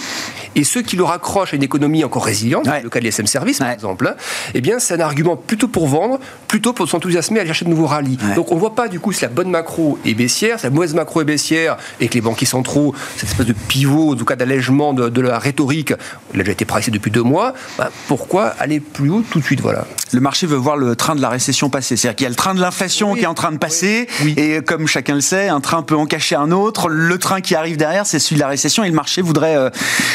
Et ceux qui le raccrochent à une économie encore résiliente, le cas de l'ISM Service par exemple, eh bien c'est un argument plutôt pour vendre, plutôt pour s'enthousiasmer à aller chercher de nouveaux rallyes. Donc on ne voit pas du coup si la bonne macro est baissière, si la mauvaise macro est baissière et que les banquiers centraux, cette espèce de pivot, en tout cas d'allègement de, la rhétorique, il a déjà été pricé depuis deux mois, bah, pourquoi aller plus haut tout de suite voilà. Le marché veut voir le train de la récession passer. C'est-à-dire qu'il y a le train de l'inflation qui est en train de passer, et comme chacun le un train peut en cacher un autre. Le train qui arrive derrière, c'est celui de la récession, et le marché voudrait, euh,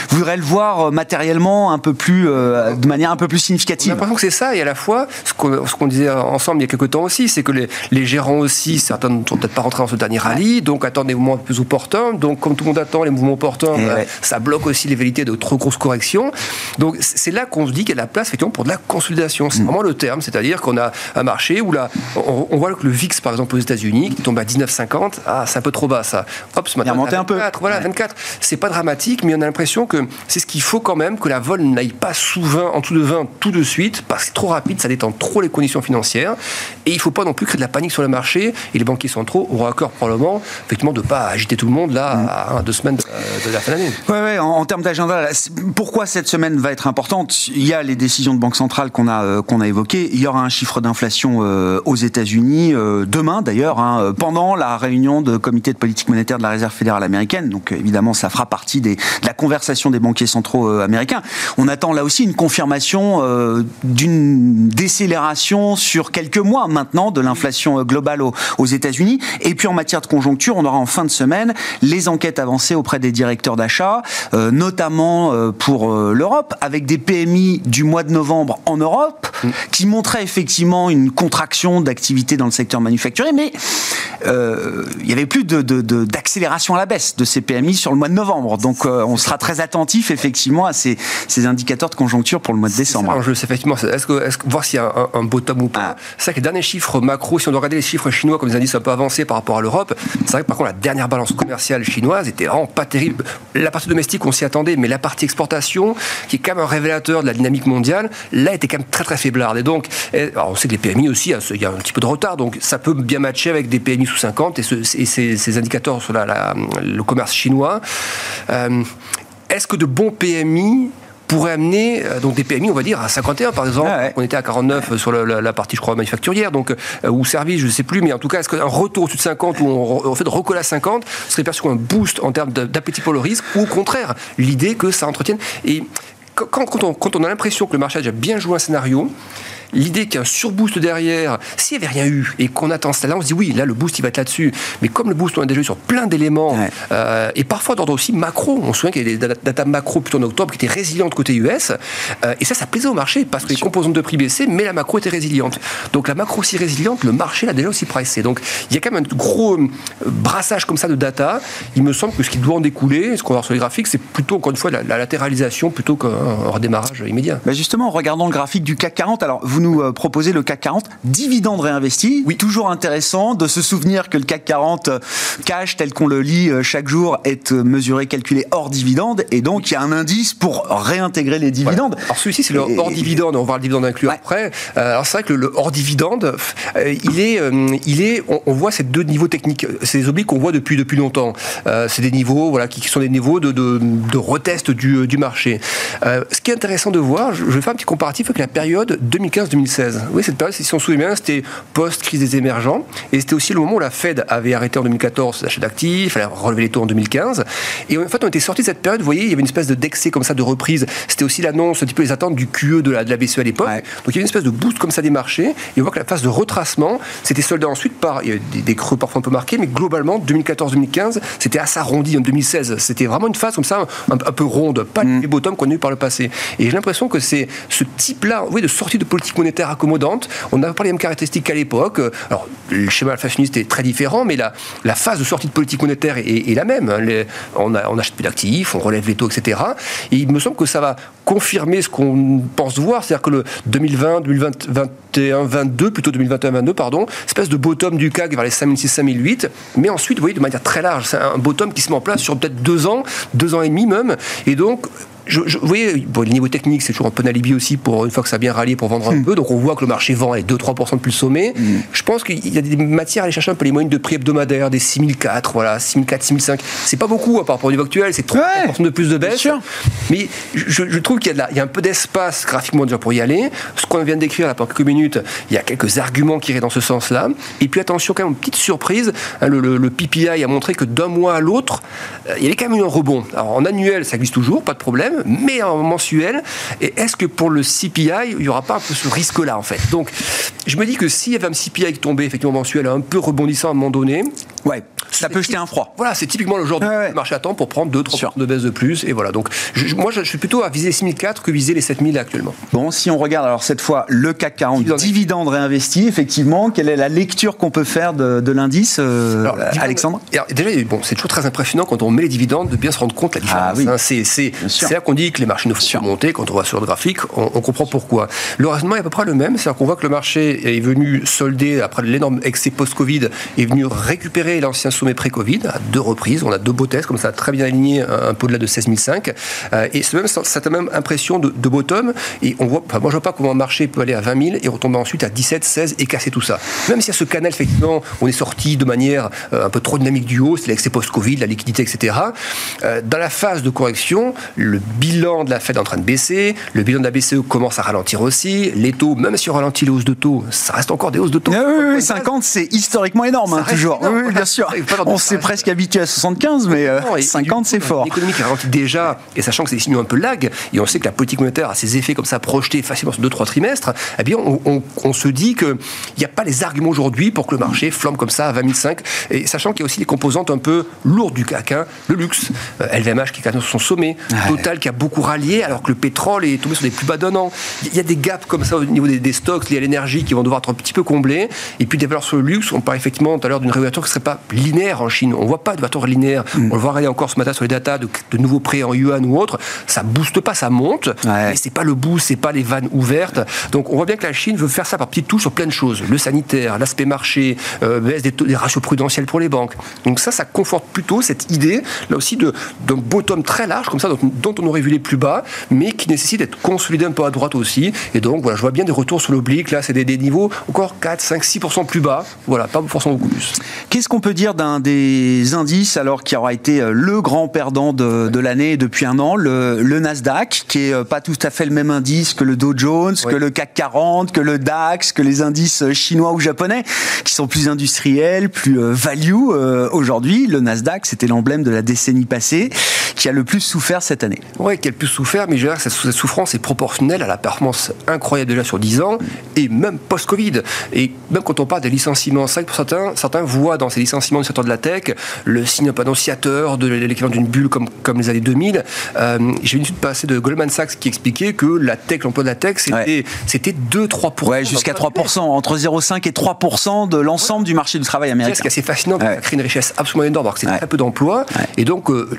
voudrait le voir euh, matériellement un peu plus, euh, de manière un peu plus significative. J'ai l'impression que c'est ça, et à la fois, ce qu'on disait ensemble il y a quelques temps aussi, c'est que les, les, gérants aussi, certains ne sont peut-être pas rentrés dans ce dernier rallye, donc attendent des mouvements plus opportuns. Donc, comme tout le monde attend les mouvements opportuns, eh bah, ça bloque aussi les vérités de trop grosses corrections. Donc, c'est là qu'on se dit qu'il y a de la place, effectivement, pour de la consolidation. C'est mm. vraiment le terme, c'est-à-dire qu'on a un marché où là, on, voit que le VIX, par exemple, aux États-Unis, qui tombe à 19,50, ah, c'est un peu trop bas ça. Hop, ce matin, il a un peu. Voilà, 24. C'est pas dramatique, mais on a l'impression que c'est ce qu'il faut quand même, que la vol n'aille pas sous 20, en dessous de 20 tout de suite, parce que c'est trop rapide, ça détend trop les conditions financières. Et il faut pas non plus créer de la panique sur le marché. Et les banquiers centraux auront à cœur probablement, effectivement, de pas agiter tout le monde là mm. à, deux semaines de, la fin d'année. Oui, ouais, en, en, termes d'agenda, pourquoi cette semaine va être importante? Il y a les décisions de banque centrale qu'on a, euh, qu'on a évoquées. Il y aura un chiffre d'inflation euh, aux États-Unis euh, demain d'ailleurs, hein, pendant la réunion de comité de politique monétaire de la Réserve fédérale américaine. Donc évidemment, ça fera partie des, de la conversation des banquiers centraux américains. On attend là aussi une confirmation d'une décélération sur quelques mois maintenant de l'inflation globale aux, aux États-Unis. Et puis en matière de conjoncture, on aura en fin de semaine les enquêtes avancées auprès des directeurs d'achat, notamment pour l'Europe, avec des PMI du mois de novembre en Europe, mm. qui montrait effectivement une contraction d'activité dans le secteur manufacturier, mais euh, il n'y avait plus d'accélération de, à la baisse de ces PMI sur le mois de novembre. Donc euh, on sera très attentif effectivement à ces, ces, indicateurs de conjoncture pour le mois de décembre. Je sais effectivement, est-ce que, est que, voir s'il y a un, un bottom ou pas. Ah. C'est vrai que les derniers chiffres macro, si on doit regarder les chiffres chinois comme des indices un peu avancés par rapport à l'Europe, c'est vrai que par contre la dernière balance commerciale chinoise était vraiment pas terrible. La partie domestique, on s'y attendait, mais la partie exportation, qui est quand même un révélateur de la dynamique mondiale, là était quand même très très faiblarde. Et donc, on sait que les PMI aussi, il y a un petit peu de retard, donc ça peut bien matcher avec des PMI sous 50 et, ces, indicateurs sur le commerce chinois. Euh, est-ce que de bons PMI pourraient amener euh, donc des PMI, on va dire, à 51 par exemple? Ah on était à 49 sur la, partie, je crois, manufacturière, donc euh, ou service, je ne sais plus, mais en tout cas, est-ce qu'un retour au-dessus de 50 ou on, fait de recoller à 50 serait perçu comme un boost en termes d'appétit pour le risque, ou au contraire, l'idée que ça entretienne? Et quand, on, quand on a l'impression que le marché a déjà bien joué un scénario, l'idée qu'il y a un surboost derrière, s'il n'y avait rien eu et qu'on attend cela, on se dit oui, là le boost il va être là-dessus. Mais comme le boost on a déjà eu sur plein d'éléments euh, et parfois d'ordre aussi macro, on se souvient qu'il y a des data macro plutôt en octobre qui étaient résilientes côté US euh, et ça, ça plaisait au marché parce que les composantes de prix baissaient, mais la macro était résiliente. Donc la macro aussi résiliente, le marché l'a déjà aussi pricé. Donc il y a quand même un gros euh, brassage comme ça de data. Il me semble que ce qui doit en découler, ce qu'on va voir sur les graphiques, c'est plutôt encore une fois la, latéralisation plutôt qu'un redémarrage immédiat. Bah justement, en regardant le graphique du CAC 40, alors vous nous euh, proposez le CAC 40, dividende réinvesti. Oui. Toujours intéressant de se souvenir que le CAC 40 euh, cash tel qu'on le lit euh, chaque jour est mesuré, calculé hors dividende. Et donc, il y a un indice pour réintégrer les dividendes. Alors, celui-ci, c'est le hors dividende. On va voir le dividende inclus après. alors, c'est vrai que le, hors dividende, il est, il est on, voit ces deux niveaux techniques. C'est des obliques qu'on voit depuis, depuis longtemps. c'est des niveaux, voilà, qui, sont des niveaux de, de, de retest du, du marché. ce qui est intéressant de voir, je, vais faire un petit comparatif avec la période 2015-2016. Oui, cette période, si on se souvient bien, c'était post-crise des émergents. Et c'était aussi le moment où la Fed avait arrêté en 2014 l'achat d'actifs, elle a relevé les taux en 2015. Et en fait, on était sorti de cette période, vous voyez, il y avait une espèce de d'excès comme ça de reprise. C'était aussi l'annonce, un petit peu les attentes du QE de la, de la BCE à l'époque. Donc il y avait une espèce de boost comme ça des marchés. Et on voit que la phase de retracement, c'était soldé ensuite par il y des, creux parfois un peu marqués, mais globalement, 2014-2015, c'était assez arrondi en 2016. C'était vraiment une phase comme ça, un, peu ronde, pas mm. les bottoms qu'on a eu par le passé. Et j'ai l'impression que c'est ce type-là, oui, de sortie de politique monétaire on n'a pas les mêmes caractéristiques qu'à l'époque. Alors, le schéma inflationniste est très différent, mais la, phase de sortie de politique monétaire est, la même. on, a, achète plus d'actifs, on relève les taux, etc. Et il me semble que ça va confirmer ce qu'on pense voir, c'est-à-dire que le 2020, 2021, 22, plutôt 2021, 22, pardon, espèce de bottom du CAC vers les 5006, 5008, mais ensuite, vous voyez, de manière très large, c'est un bottom qui se met en place sur peut-être deux ans, deux ans et demi même, et donc je, je, vous voyez, bon, le niveau technique, c'est toujours un peu d'alibi aussi pour une fois que ça a bien rallié pour vendre un Hmm. peu. Donc on voit que le marché vend les 2-3% depuis le sommet. Je pense qu'il y a des matières à aller chercher un peu les moyennes de prix hebdomadaires, des 6004, voilà, 6004, 6005. C'est pas beaucoup hein, par rapport au niveau actuel, c'est 3% de plus de baisse. Mais je, je trouve qu'il y a, y un peu d'espace graphiquement déjà pour y aller. Ce qu'on vient de décrire là pendant quelques minutes, il y a quelques arguments qui iraient dans ce sens-là. Et puis attention, quand même, petite surprise, hein, le, le- le PPI a montré que d'un mois à l'autre, euh, il y avait quand même eu un rebond. Alors en annuel, ça existe toujours, pas de problème, mais en mensuel, et est-ce que pour le CPI, il n'y aura pas un peu ce risque-là en fait? Donc je me dis que un CPI qui tombait effectivement mensuel un peu rebondissant à un moment donné, Ouais, ça peut jeter un froid. voilà, c'est typiquement le genre de Ouais, ouais. marché à temps pour prendre 2-3 Sûr. de baisse de plus. Et voilà, donc je- moi je, suis plutôt à viser les 6004 que viser les 7000 actuellement. Bon, si on regarde alors cette fois le CAC 40, Dividende. dividende réinvesti, effectivement, quelle est la lecture qu'on peut faire de, de l'indice, euh, Alors, Alexandre? Alors, Déjà, bon, c'est toujours très impressionnant quand on met les dividendes de bien se rendre compte de la différence. Ah oui. hein. c'est là qu'on dit que les marchés ne font pas monter. Quand on voit sur le graphique, on, on comprend pourquoi. Le raisonnement est à peu près le même. C'est-à-dire qu'on voit que le marché est venu solder, après l'énorme excès post-Covid, est venu récupérer l'ancien sommet pré-Covid à deux reprises. On a deux beaux tests, comme ça, très bien aligné, un, peu au-delà de 16 500. Euh, et c'est même cette même impression de, de bottom. Et on voit, enfin, moi, je vois pas comment un marché peut aller à 20 000 et retomber ensuite à 17, 16 et casser tout ça. Même y a ce canal, effectivement, on est sorti de manière euh, un peu trop dynamique du haut, c'est l'excès post-Covid, la liquidité, etc. Euh, dans la phase de correction, le bilan de la Fed est en train de baisser, le bilan de la BCE commence à ralentir aussi, les taux, même si on ralentit les hausses de taux, ça reste encore des hausses de taux. Ah oui, oui, Point oui, de 50, c'est historiquement énorme, hein, toujours. énorme, oui. Bien sûr. On s'est presque habitué à 75, mais euh, Non, et- et 50, du coup, c'est fort. Une économie qui ralentit déjà, et sachant que c'est des signaux un peu lag, et on sait que la politique monétaire a ses effets comme ça projetés facilement sur 2-3 trimestres, eh bien, on, on- on se dit qu'il n'y a pas les arguments aujourd'hui pour que le marché flambe comme ça à 20 500, et sachant qu'il y a aussi des composantes un peu lourdes du CAC, hein, le luxe, euh, LVMH qui est quand même sur son sommet, Total qui a beaucoup rallié, alors que le pétrole est tombé sur des plus bas d'un an. Il y a des gaps comme ça au niveau des, des stocks liés à l'énergie qui vont devoir être un petit peu comblés, et puis des valeurs sur le luxe, on parle effectivement tout à l'heure d'une réouverture qui ne serait pas linéaire en Chine. On ne voit pas de réouverture linéaire. Mm. On le voit encore ce matin sur les datas de, de nouveaux prêts en yuan ou autre. Ça booste pas, ça monte. Ouais. Mais c'est pas le boost, c'est pas les vannes ouvertes. Donc on voit bien que la Chine veut faire ça par petites touches sur plein de choses. Le sanitaire, l'aspect marché, euh, baisse des, taux- des ratios prudentiels pour les banques. Donc ça, ça conforte plutôt cette idée, là aussi, d'un bottom très large, comme ça, dont, dont on aurait vu les plus bas, mais qui nécessite d'être consolidé un peu à droite aussi. Et donc voilà, je vois bien des retours sur l'oblique. Là, c'est des, des niveaux encore 4, 5, 6% plus bas. Voilà, pas forcément beaucoup plus. Qu'est-ce qu'on peut dire d'un des indices alors qui aura été euh, le grand perdant de, de l'année depuis un an, le, le Nasdaq, qui est euh, pas tout à fait le même indice que le Dow Jones, Oui. que le CAC 40, que le DAX, que les indices euh, chinois ou japonais, qui sont plus industriels, plus value. Aujourd'hui, le Nasdaq, c'était l'emblème de la décennie passée, qui a le plus souffert cette année. Oui, qui a le plus souffert, mais je dirais que cette souffrance est proportionnelle à la performance incroyable déjà sur 10 ans, et même post-Covid. Et même quand on parle des licenciements, c'est que certains, certains voient dans ces licenciements du secteur de la tech le signe annonciateur de l'équivalent d'une bulle comme, comme les années 2000. Euh, J'ai une étude passée de Goldman Sachs qui expliquait que la tech, l'emploi de la tech, c'était Ouais. c'était 2-3%. Ouais, jusqu'à 3%, entre 0,5 et 3% de l'ensemble du marché du travail C'est américain. ce qui est assez fascinant, ça crée une richesse absolument énorme, alors que c'est très peu d'emplois. Et donc, euh,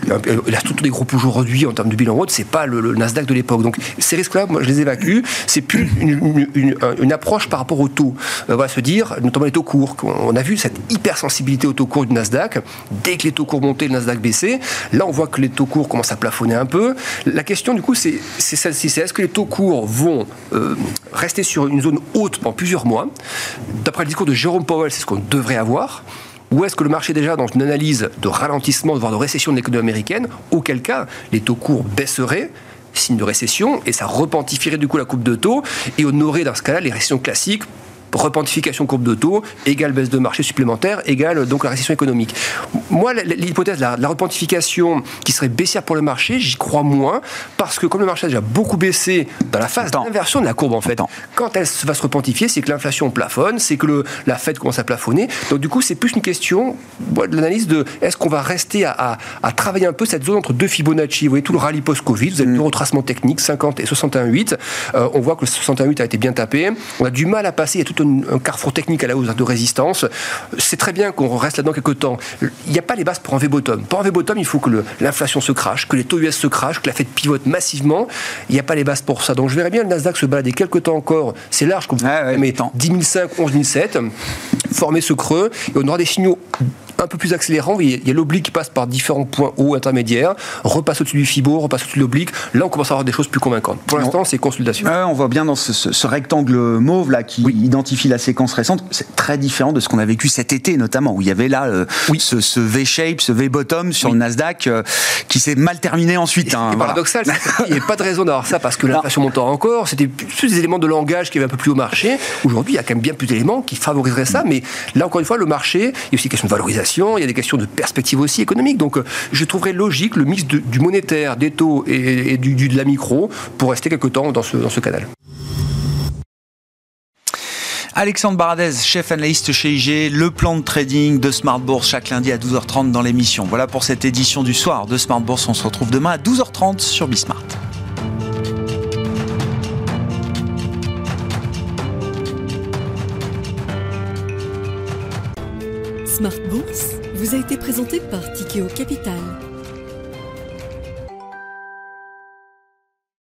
la structure des groupes aujourd'hui, en termes de bilan haute, c'est pas le, le Nasdaq de l'époque. Donc, ces risques-là, moi, je les évacue. C'est plus une, une- une- une approche par rapport aux taux. Euh, on va se dire, notamment les taux courts. On a vu cette hypersensibilité aux taux courts du Nasdaq. Dès que les taux courts montaient, le Nasdaq baissait. Là, on voit que les taux courts commencent à plafonner un peu. La question, du coup, c'est c'est celle-ci. C'est est-ce que les taux courts vont euh, rester sur une zone haute pendant plusieurs mois? D'après le discours de Jérôme Powell, c'est ce qu'on devrait avoir. Ou est-ce que le marché est déjà dans une analyse de ralentissement, voire de récession de l'économie américaine? Auquel cas, les taux courts baisseraient, signe de récession, et ça repentifierait du coup la coupe de taux, et on aurait dans ce cas-là les récessions classiques repentification courbe de taux, égale baisse de marché supplémentaire, égale donc la récession économique. Moi, l'hypothèse de la, repentification qui serait baissière pour le marché, j'y crois moins, parce que comme le marché a déjà beaucoup baissé dans la phase d'inversion de la courbe en fait, Attends. quand elle va se repentifier, c'est que l'inflation plafonne, c'est que le, la Fed commence à plafonner. Donc du coup, c'est plus une question de l'analyse de est-ce qu'on va rester à, à- à travailler un peu cette zone entre deux Fibonacci? Vous voyez tout le rallye post-Covid, vous avez Mm. deux retracements techniques, 50 et 61,8. Euh, on voit que le 61,8 a été bien tapé. On a du mal à passer, il y a un, un carrefour technique à la hausse de résistance. C'est très bien qu'on reste là-dedans quelques temps. Il n'y a pas les bases pour un V-bottom. Pour un V-bottom, il faut que l'inflation se crache, que les taux US se crachent, que la Fed pivote massivement. Il n'y a pas les bases pour ça. Donc je verrais bien le Nasdaq se balader quelques temps encore. C'est large comme Ouais, ouais, mais temps. 10 005, 11 007, former ce creux, et on aura des signaux un peu plus accélérant. Il y a l'oblique qui passe par différents points hauts intermédiaires, repasse au-dessus du FIBO, repasse au-dessus de l'oblique. Là, on commence à avoir des choses plus convaincantes. Pour l'instant, c'est consultation. on voit bien dans ce, rectangle mauve là qui identifie la séquence récente, c'est très différent de ce qu'on a vécu cet été notamment, où il y avait là euh, oui. ce, V-shape, ce V-bottom sur le Nasdaq euh, qui s'est mal terminé ensuite. Hein, paradoxal, il n'y a pas de raison d'avoir ça parce que l'inflation montant encore, c'était plus des éléments de langage qui avaient un peu plus au marché. Aujourd'hui, il y a quand même bien plus d'éléments qui favoriseraient ça, mais là encore une fois, le marché, il y a aussi des questions de valorisation, il y a des questions de perspective aussi économique. Donc euh, je trouverais logique le mix du monétaire, des taux et, du, de la micro pour rester quelque temps dans ce, dans ce canal. Alexandre Baradez, chef analyste chez IG, le plan de trading de Smart Bourse chaque lundi à 12h30 dans l'émission. Voilà pour cette édition du soir de Smart Bourse. On se retrouve demain à 12h30 sur Bismart. Smart Bourse vous a été présenté par Tikeo Capital.